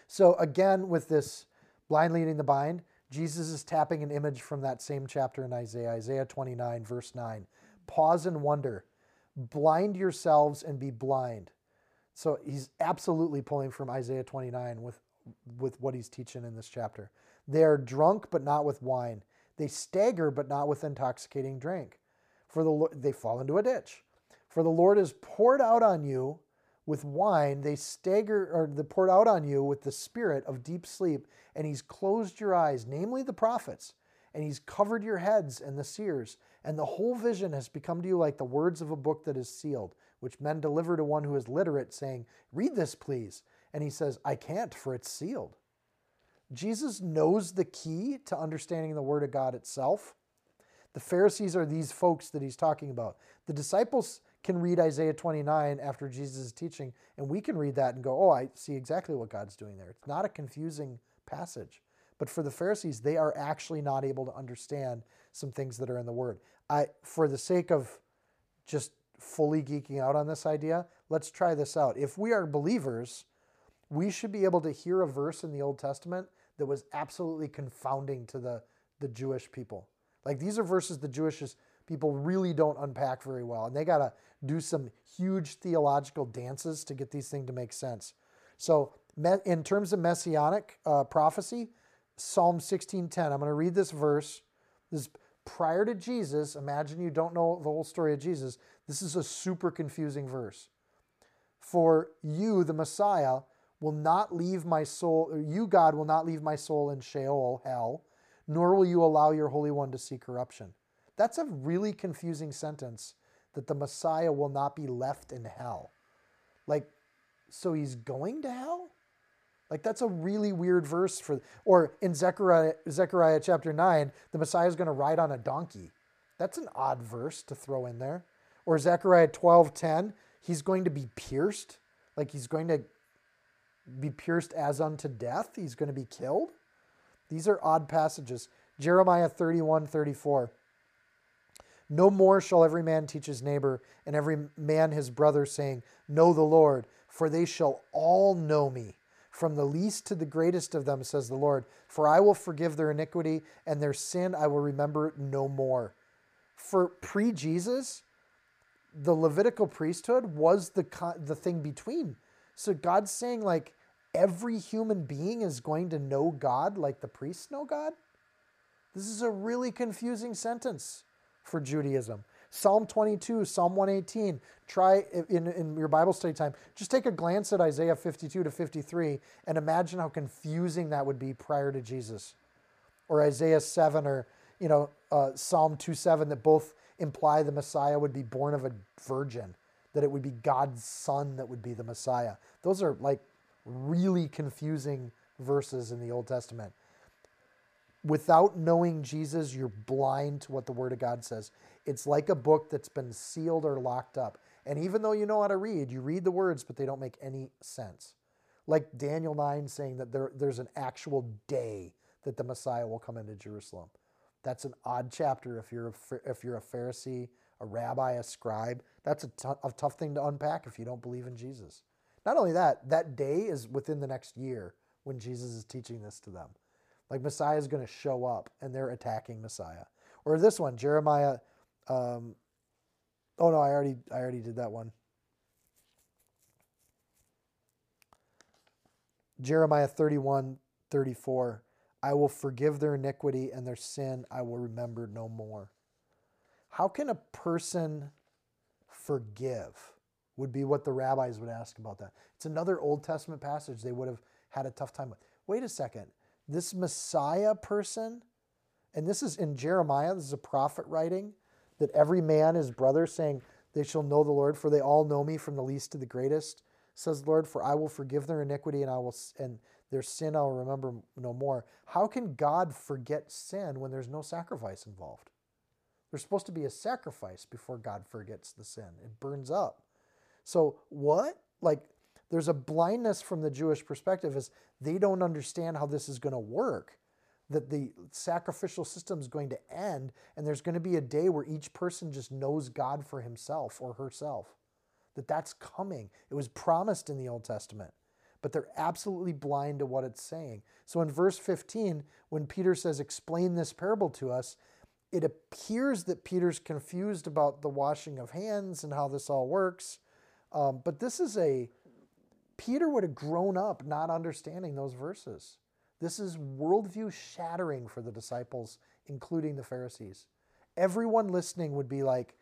So, again, with this blind leading the blind, Jesus is tapping an image from that same chapter in Isaiah, Isaiah 29, verse 9. Pause and wonder. Blind yourselves and be blind. So he's absolutely pulling from Isaiah 29 with, with what he's teaching in this chapter. They are drunk, but not with wine. They stagger, but not with intoxicating drink. For the they fall into a ditch. For the Lord has poured out on you with wine, they stagger or they poured out on you with the spirit of deep sleep, and he's closed your eyes, namely the prophets, and he's covered your heads and the seers, and the whole vision has become to you like the words of a book that is sealed, which men deliver to one who is literate, saying, Read this, please. And he says, I can't, for it's sealed. Jesus knows the key to understanding the Word of God itself. The Pharisees are these folks that he's talking about. The disciples can read Isaiah 29 after Jesus' teaching, and we can read that and go, oh, I see exactly what God's doing there. It's not a confusing passage. But for the Pharisees, they are actually not able to understand some things that are in the Word. I, for the sake of just fully geeking out on this idea, let's try this out. If we are believers, we should be able to hear a verse in the Old Testament that was absolutely confounding to the, the Jewish people. Like these are verses the Jewish people really don't unpack very well, and they got to do some huge theological dances to get these things to make sense. So, in terms of messianic uh, prophecy, Psalm 16:10. I'm going to read this verse. This is prior to Jesus. Imagine you don't know the whole story of Jesus. This is a super confusing verse. For you, the Messiah, will not leave my soul, you, God, will not leave my soul in Sheol, hell, nor will you allow your Holy One to see corruption. That's a really confusing sentence that the Messiah will not be left in hell. Like, so he's going to hell? Like that's a really weird verse for or in Zechariah Zechariah chapter 9, the Messiah is going to ride on a donkey. That's an odd verse to throw in there. Or Zechariah 12:10, he's going to be pierced, like he's going to be pierced as unto death, he's going to be killed. These are odd passages. Jeremiah 31, 34. No more shall every man teach his neighbor and every man his brother, saying, Know the Lord, for they shall all know me from the least to the greatest of them, says the Lord. For I will forgive their iniquity, and their sin I will remember no more. For pre Jesus, the Levitical priesthood was the, the thing between. So God's saying, like, every human being is going to know God like the priests know God? This is a really confusing sentence for Judaism. Psalm 22, Psalm 118. Try in, in your Bible study time, just take a glance at Isaiah 52 to 53 and imagine how confusing that would be prior to Jesus. Or Isaiah 7 or, you know, uh, Psalm 2 7 that both imply the Messiah would be born of a virgin, that it would be God's son that would be the Messiah. Those are like really confusing verses in the Old Testament without knowing Jesus, you're blind to what the Word of God says. It's like a book that's been sealed or locked up. And even though you know how to read, you read the words, but they don't make any sense. Like Daniel 9 saying that there, there's an actual day that the Messiah will come into Jerusalem. That's an odd chapter if you're a, if you're a Pharisee, a rabbi, a scribe. That's a, t- a tough thing to unpack if you don't believe in Jesus. Not only that, that day is within the next year when Jesus is teaching this to them. Like Messiah is going to show up and they're attacking Messiah. Or this one, Jeremiah. Um, oh no, I already I already did that one. Jeremiah 31, 34. I will forgive their iniquity and their sin I will remember no more. How can a person forgive? Would be what the rabbis would ask about that. It's another Old Testament passage they would have had a tough time with. Wait a second this Messiah person, and this is in Jeremiah, this is a prophet writing, that every man is brother, saying, They shall know the Lord, for they all know me from the least to the greatest, says the Lord, for I will forgive their iniquity and I will and their sin I will remember no more. How can God forget sin when there's no sacrifice involved? There's supposed to be a sacrifice before God forgets the sin. It burns up. So what? Like there's a blindness from the Jewish perspective as they don't understand how this is going to work. That the sacrificial system is going to end, and there's going to be a day where each person just knows God for himself or herself. That that's coming. It was promised in the Old Testament, but they're absolutely blind to what it's saying. So in verse 15, when Peter says, Explain this parable to us, it appears that Peter's confused about the washing of hands and how this all works. Um, but this is a Peter would have grown up not understanding those verses. This is worldview shattering for the disciples, including the Pharisees. Everyone listening would be like,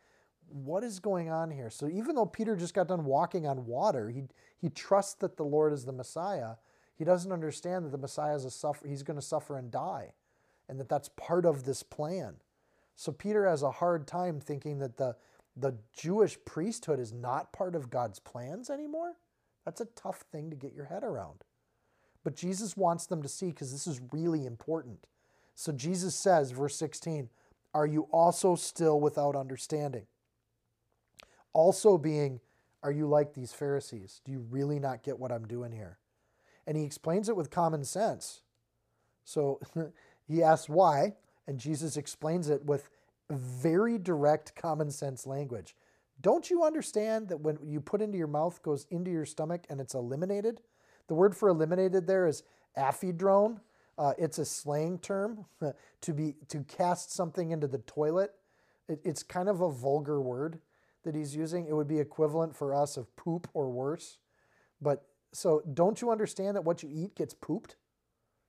what is going on here? So even though Peter just got done walking on water, he, he trusts that the Lord is the Messiah. He doesn't understand that the Messiah is a suffer, he's going to suffer and die, and that that's part of this plan. So Peter has a hard time thinking that the, the Jewish priesthood is not part of God's plans anymore. That's a tough thing to get your head around. But Jesus wants them to see because this is really important. So Jesus says, verse 16, are you also still without understanding? Also, being, are you like these Pharisees? Do you really not get what I'm doing here? And he explains it with common sense. So he asks why, and Jesus explains it with very direct common sense language. Don't you understand that when you put into your mouth goes into your stomach and it's eliminated? The word for eliminated there is aphedron. Uh, it's a slang term to be to cast something into the toilet. It, it's kind of a vulgar word that he's using. It would be equivalent for us of poop or worse. But so don't you understand that what you eat gets pooped?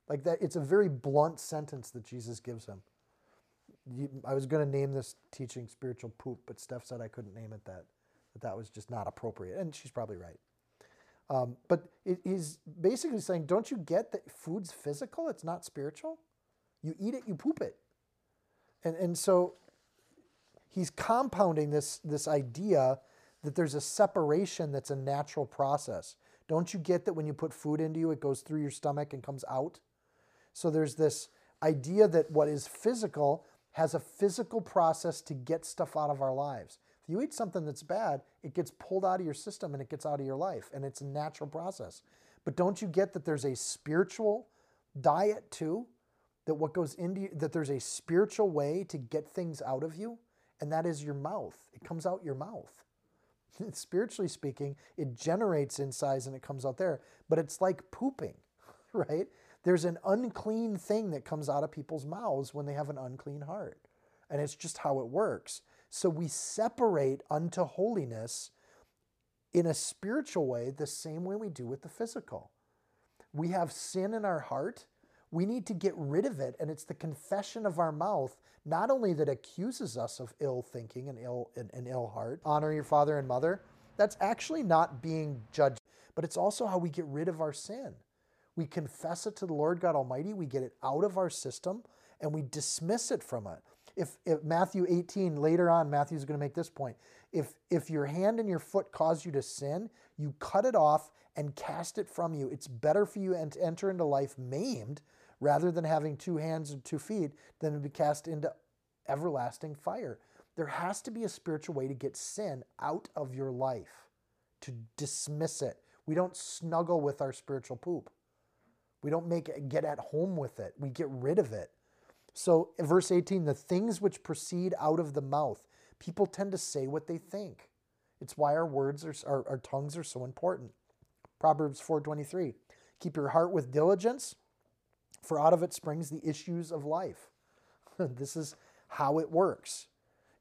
Like that, it's a very blunt sentence that Jesus gives him I was going to name this teaching spiritual poop, but Steph said I couldn't name it that. That that was just not appropriate, and she's probably right. Um, but it, he's basically saying, don't you get that food's physical? It's not spiritual. You eat it, you poop it, and and so he's compounding this this idea that there's a separation that's a natural process. Don't you get that when you put food into you, it goes through your stomach and comes out? So there's this idea that what is physical has a physical process to get stuff out of our lives. If you eat something that's bad, it gets pulled out of your system and it gets out of your life, and it's a natural process. But don't you get that there's a spiritual diet too? That what goes into you, that there's a spiritual way to get things out of you, and that is your mouth. It comes out your mouth. Spiritually speaking, it generates insides and it comes out there, but it's like pooping, right? There's an unclean thing that comes out of people's mouths when they have an unclean heart. And it's just how it works. So we separate unto holiness in a spiritual way the same way we do with the physical. We have sin in our heart. We need to get rid of it. And it's the confession of our mouth, not only that accuses us of ill thinking and ill, and, ill heart, honor your father and mother. That's actually not being judged, but it's also how we get rid of our sin. We confess it to the Lord God Almighty, we get it out of our system, and we dismiss it from it. If, if Matthew 18, later on, Matthew's going to make this point. If, if your hand and your foot cause you to sin, you cut it off and cast it from you. It's better for you to enter into life maimed rather than having two hands and two feet than to be cast into everlasting fire. There has to be a spiritual way to get sin out of your life, to dismiss it. We don't snuggle with our spiritual poop. We don't make it, get at home with it. We get rid of it. So, verse 18, the things which proceed out of the mouth, people tend to say what they think. It's why our words are, our, our tongues are so important. Proverbs 4:23, keep your heart with diligence, for out of it springs the issues of life. this is how it works.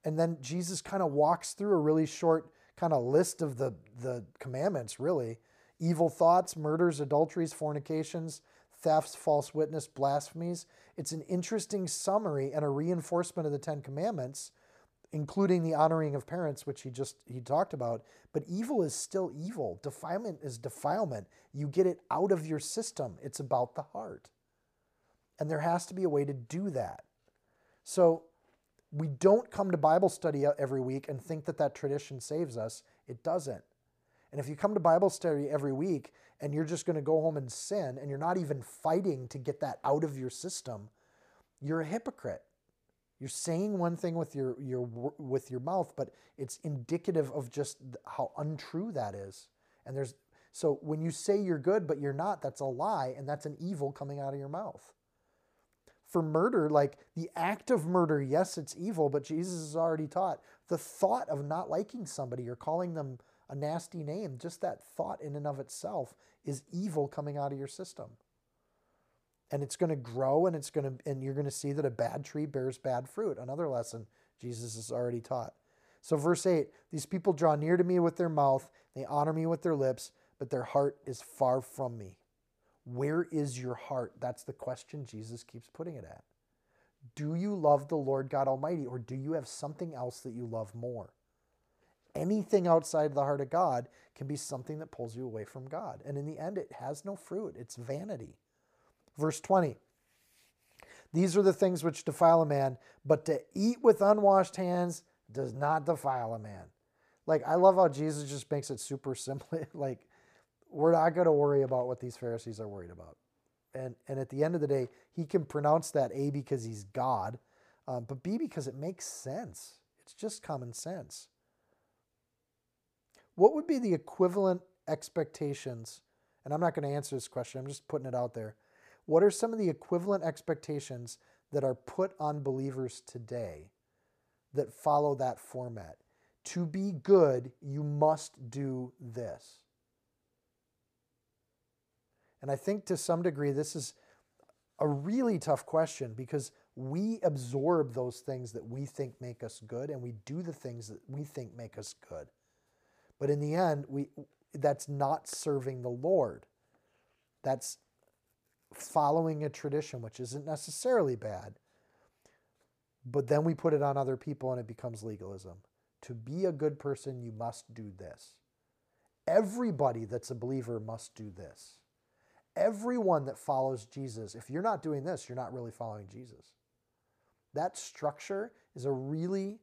And then Jesus kind of walks through a really short kind of list of the, the commandments, really evil thoughts, murders, adulteries, fornications, thefts, false witness, blasphemies. It's an interesting summary and a reinforcement of the Ten Commandments, including the honoring of parents, which he just he talked about. But evil is still evil. Defilement is defilement. You get it out of your system. It's about the heart. And there has to be a way to do that. So we don't come to Bible study every week and think that that tradition saves us. It doesn't. And if you come to Bible study every week and you're just going to go home and sin and you're not even fighting to get that out of your system, you're a hypocrite. You're saying one thing with your, your, with your mouth, but it's indicative of just how untrue that is. And there's so when you say you're good but you're not, that's a lie and that's an evil coming out of your mouth. For murder, like the act of murder, yes, it's evil, but Jesus has already taught the thought of not liking somebody or calling them a nasty name, just that thought in and of itself is evil coming out of your system. And it's going to grow and it's going to and you're going to see that a bad tree bears bad fruit. Another lesson Jesus has already taught. So verse 8, these people draw near to me with their mouth, they honor me with their lips, but their heart is far from me. Where is your heart? That's the question Jesus keeps putting it at. Do you love the Lord God Almighty or do you have something else that you love more? Anything outside the heart of God can be something that pulls you away from God. And in the end, it has no fruit, it's vanity. Verse 20 These are the things which defile a man, but to eat with unwashed hands does not defile a man. Like, I love how Jesus just makes it super simple. like, we're not going to worry about what these Pharisees are worried about. And, and at the end of the day, he can pronounce that A because he's God, um, but B, because it makes sense. It's just common sense. What would be the equivalent expectations? And I'm not going to answer this question, I'm just putting it out there. What are some of the equivalent expectations that are put on believers today that follow that format? To be good, you must do this. And I think to some degree, this is a really tough question because we absorb those things that we think make us good and we do the things that we think make us good. But in the end, we that's not serving the Lord. That's following a tradition, which isn't necessarily bad. But then we put it on other people and it becomes legalism. To be a good person, you must do this. Everybody that's a believer must do this. Everyone that follows Jesus, if you're not doing this, you're not really following Jesus. That structure is a really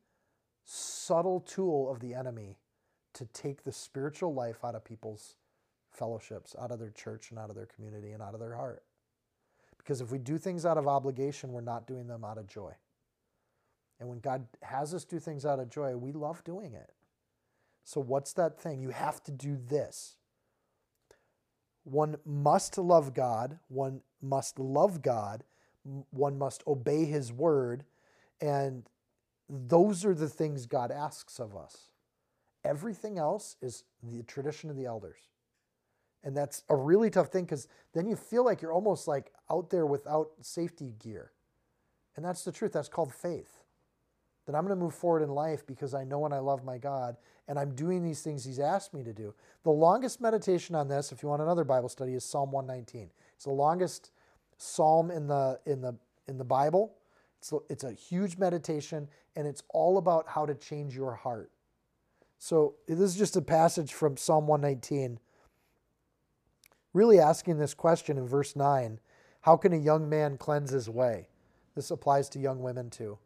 subtle tool of the enemy to take the spiritual life out of people's fellowships, out of their church and out of their community and out of their heart. Because if we do things out of obligation, we're not doing them out of joy. And when God has us do things out of joy, we love doing it. So, what's that thing? You have to do this. One must love God, one must love God, one must obey His word, and those are the things God asks of us. Everything else is the tradition of the elders. And that's a really tough thing because then you feel like you're almost like out there without safety gear. And that's the truth. That's called faith. That I'm going to move forward in life because I know and I love my God and I'm doing these things He's asked me to do. The longest meditation on this, if you want another Bible study, is Psalm 119. It's the longest psalm in the in the in the Bible. It's it's a huge meditation and it's all about how to change your heart. So this is just a passage from Psalm 119 really asking this question in verse 9 How can a young man cleanse his way? This applies to young women too.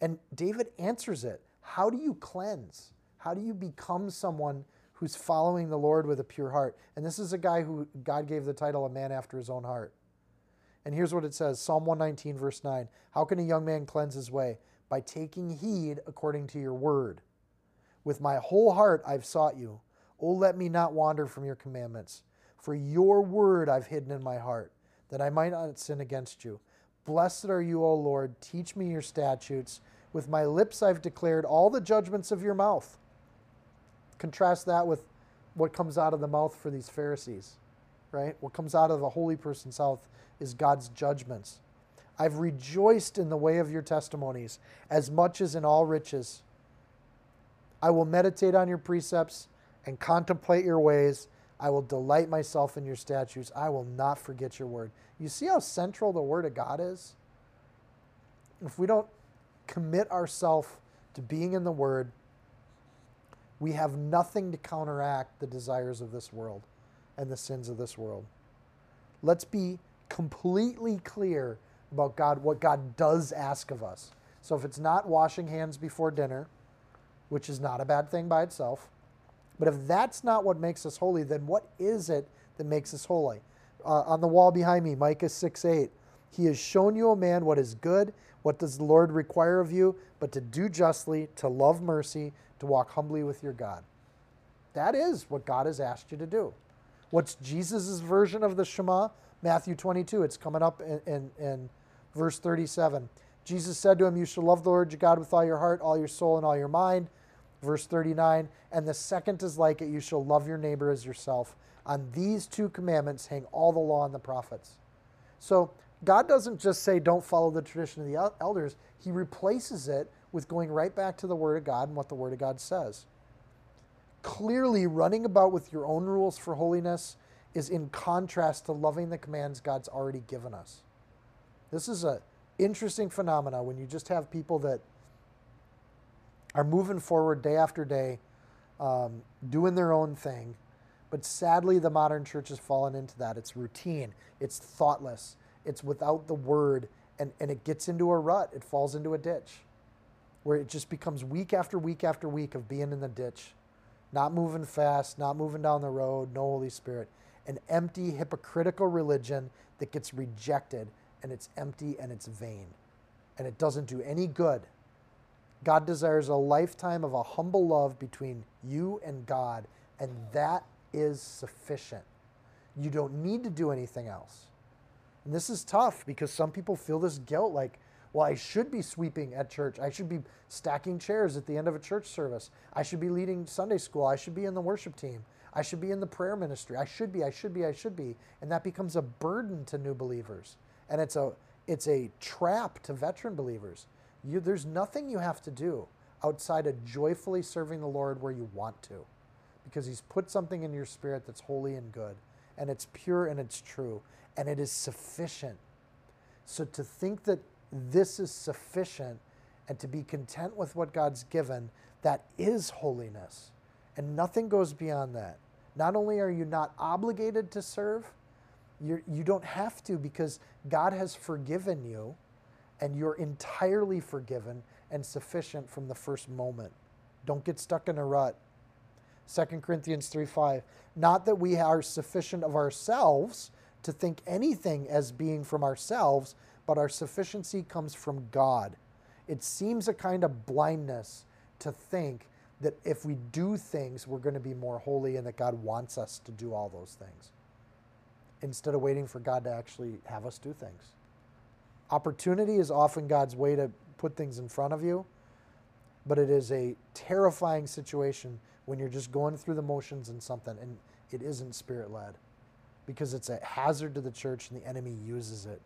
And David answers it How do you cleanse? How do you become someone who's following the Lord with a pure heart? And this is a guy who God gave the title a man after his own heart. And here's what it says Psalm 119, verse 9 How can a young man cleanse his way? By taking heed according to your word. With my whole heart I've sought you. Oh, let me not wander from your commandments. For your word I've hidden in my heart, that I might not sin against you. Blessed are you, O Lord. Teach me your statutes. With my lips I've declared all the judgments of your mouth. Contrast that with what comes out of the mouth for these Pharisees, right? What comes out of a holy person's mouth is God's judgments. I've rejoiced in the way of your testimonies as much as in all riches. I will meditate on your precepts and contemplate your ways. I will delight myself in your statutes. I will not forget your word. You see how central the word of God is? If we don't commit ourselves to being in the word, we have nothing to counteract the desires of this world and the sins of this world. Let's be completely clear about God, what God does ask of us. So if it's not washing hands before dinner, which is not a bad thing by itself, but if that's not what makes us holy, then what is it that makes us holy? Uh, on the wall behind me, Micah 6 8. He has shown you, a man, what is good. What does the Lord require of you? But to do justly, to love mercy, to walk humbly with your God. That is what God has asked you to do. What's Jesus' version of the Shema? Matthew 22. It's coming up in, in, in verse 37. Jesus said to him, You shall love the Lord your God with all your heart, all your soul, and all your mind. Verse 39 And the second is like it, you shall love your neighbor as yourself. On these two commandments hang all the law and the prophets. So God doesn't just say, don't follow the tradition of the elders, He replaces it with going right back to the Word of God and what the Word of God says. Clearly, running about with your own rules for holiness is in contrast to loving the commands God's already given us. This is an interesting phenomenon when you just have people that are moving forward day after day, um, doing their own thing. But sadly, the modern church has fallen into that. It's routine, it's thoughtless, it's without the word, and, and it gets into a rut. It falls into a ditch where it just becomes week after week after week of being in the ditch, not moving fast, not moving down the road, no Holy Spirit. An empty, hypocritical religion that gets rejected, and it's empty and it's vain. and it doesn't do any good. God desires a lifetime of a humble love between you and God, and that is sufficient. You don't need to do anything else. And this is tough because some people feel this guilt like, well, I should be sweeping at church. I should be stacking chairs at the end of a church service. I should be leading Sunday school. I should be in the worship team. I should be in the prayer ministry. I should be, I should be, I should be. And that becomes a burden to new believers. And it's a it's a trap to veteran believers. You, there's nothing you have to do outside of joyfully serving the Lord where you want to. Because he's put something in your spirit that's holy and good. And it's pure and it's true. And it is sufficient. So to think that this is sufficient and to be content with what God's given, that is holiness. And nothing goes beyond that. Not only are you not obligated to serve, you're, you don't have to because God has forgiven you and you're entirely forgiven and sufficient from the first moment. Don't get stuck in a rut. 2 Corinthians 3 5. Not that we are sufficient of ourselves to think anything as being from ourselves, but our sufficiency comes from God. It seems a kind of blindness to think that if we do things, we're going to be more holy and that God wants us to do all those things instead of waiting for God to actually have us do things. Opportunity is often God's way to put things in front of you, but it is a terrifying situation when you're just going through the motions in something and it isn't spirit led because it's a hazard to the church and the enemy uses it.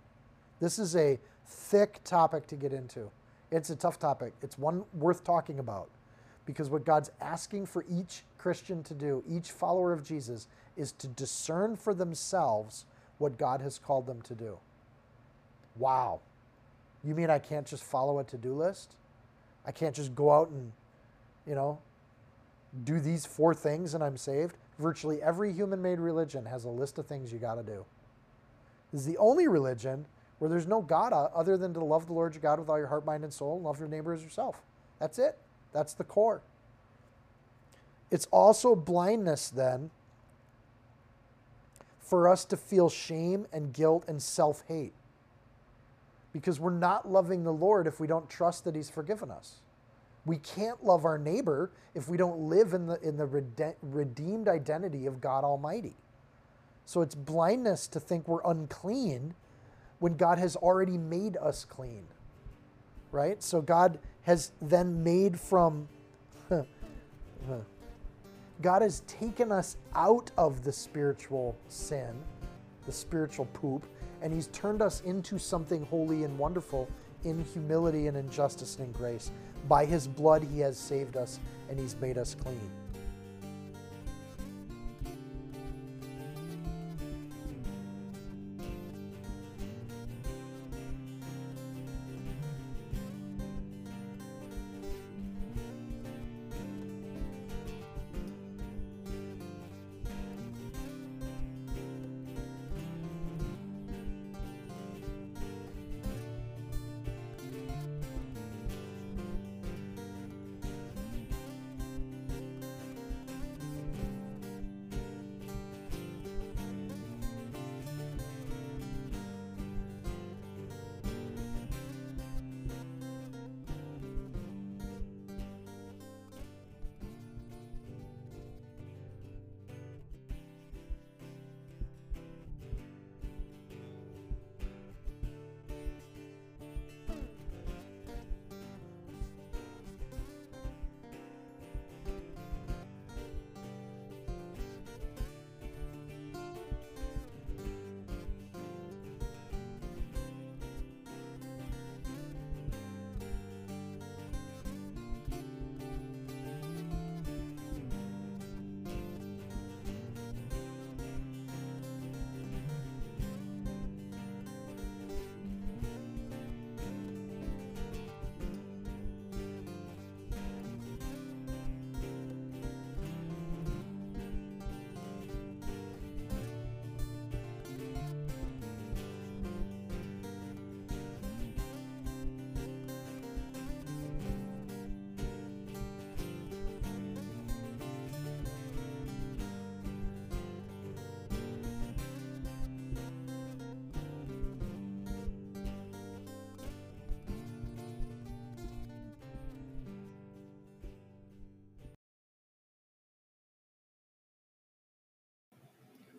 This is a thick topic to get into. It's a tough topic. It's one worth talking about because what God's asking for each Christian to do, each follower of Jesus, is to discern for themselves what God has called them to do. Wow. You mean I can't just follow a to do list? I can't just go out and, you know, do these four things and I'm saved? Virtually every human made religion has a list of things you got to do. This is the only religion where there's no God other than to love the Lord your God with all your heart, mind, and soul, and love your neighbor as yourself. That's it. That's the core. It's also blindness then for us to feel shame and guilt and self hate because we're not loving the Lord if we don't trust that He's forgiven us. We can't love our neighbor if we don't live in the, in the redeemed identity of God Almighty. So it's blindness to think we're unclean when God has already made us clean. Right? So God has then made from God has taken us out of the spiritual sin, the spiritual poop, and He's turned us into something holy and wonderful in humility and in justice and in grace. By His blood, He has saved us and He's made us clean.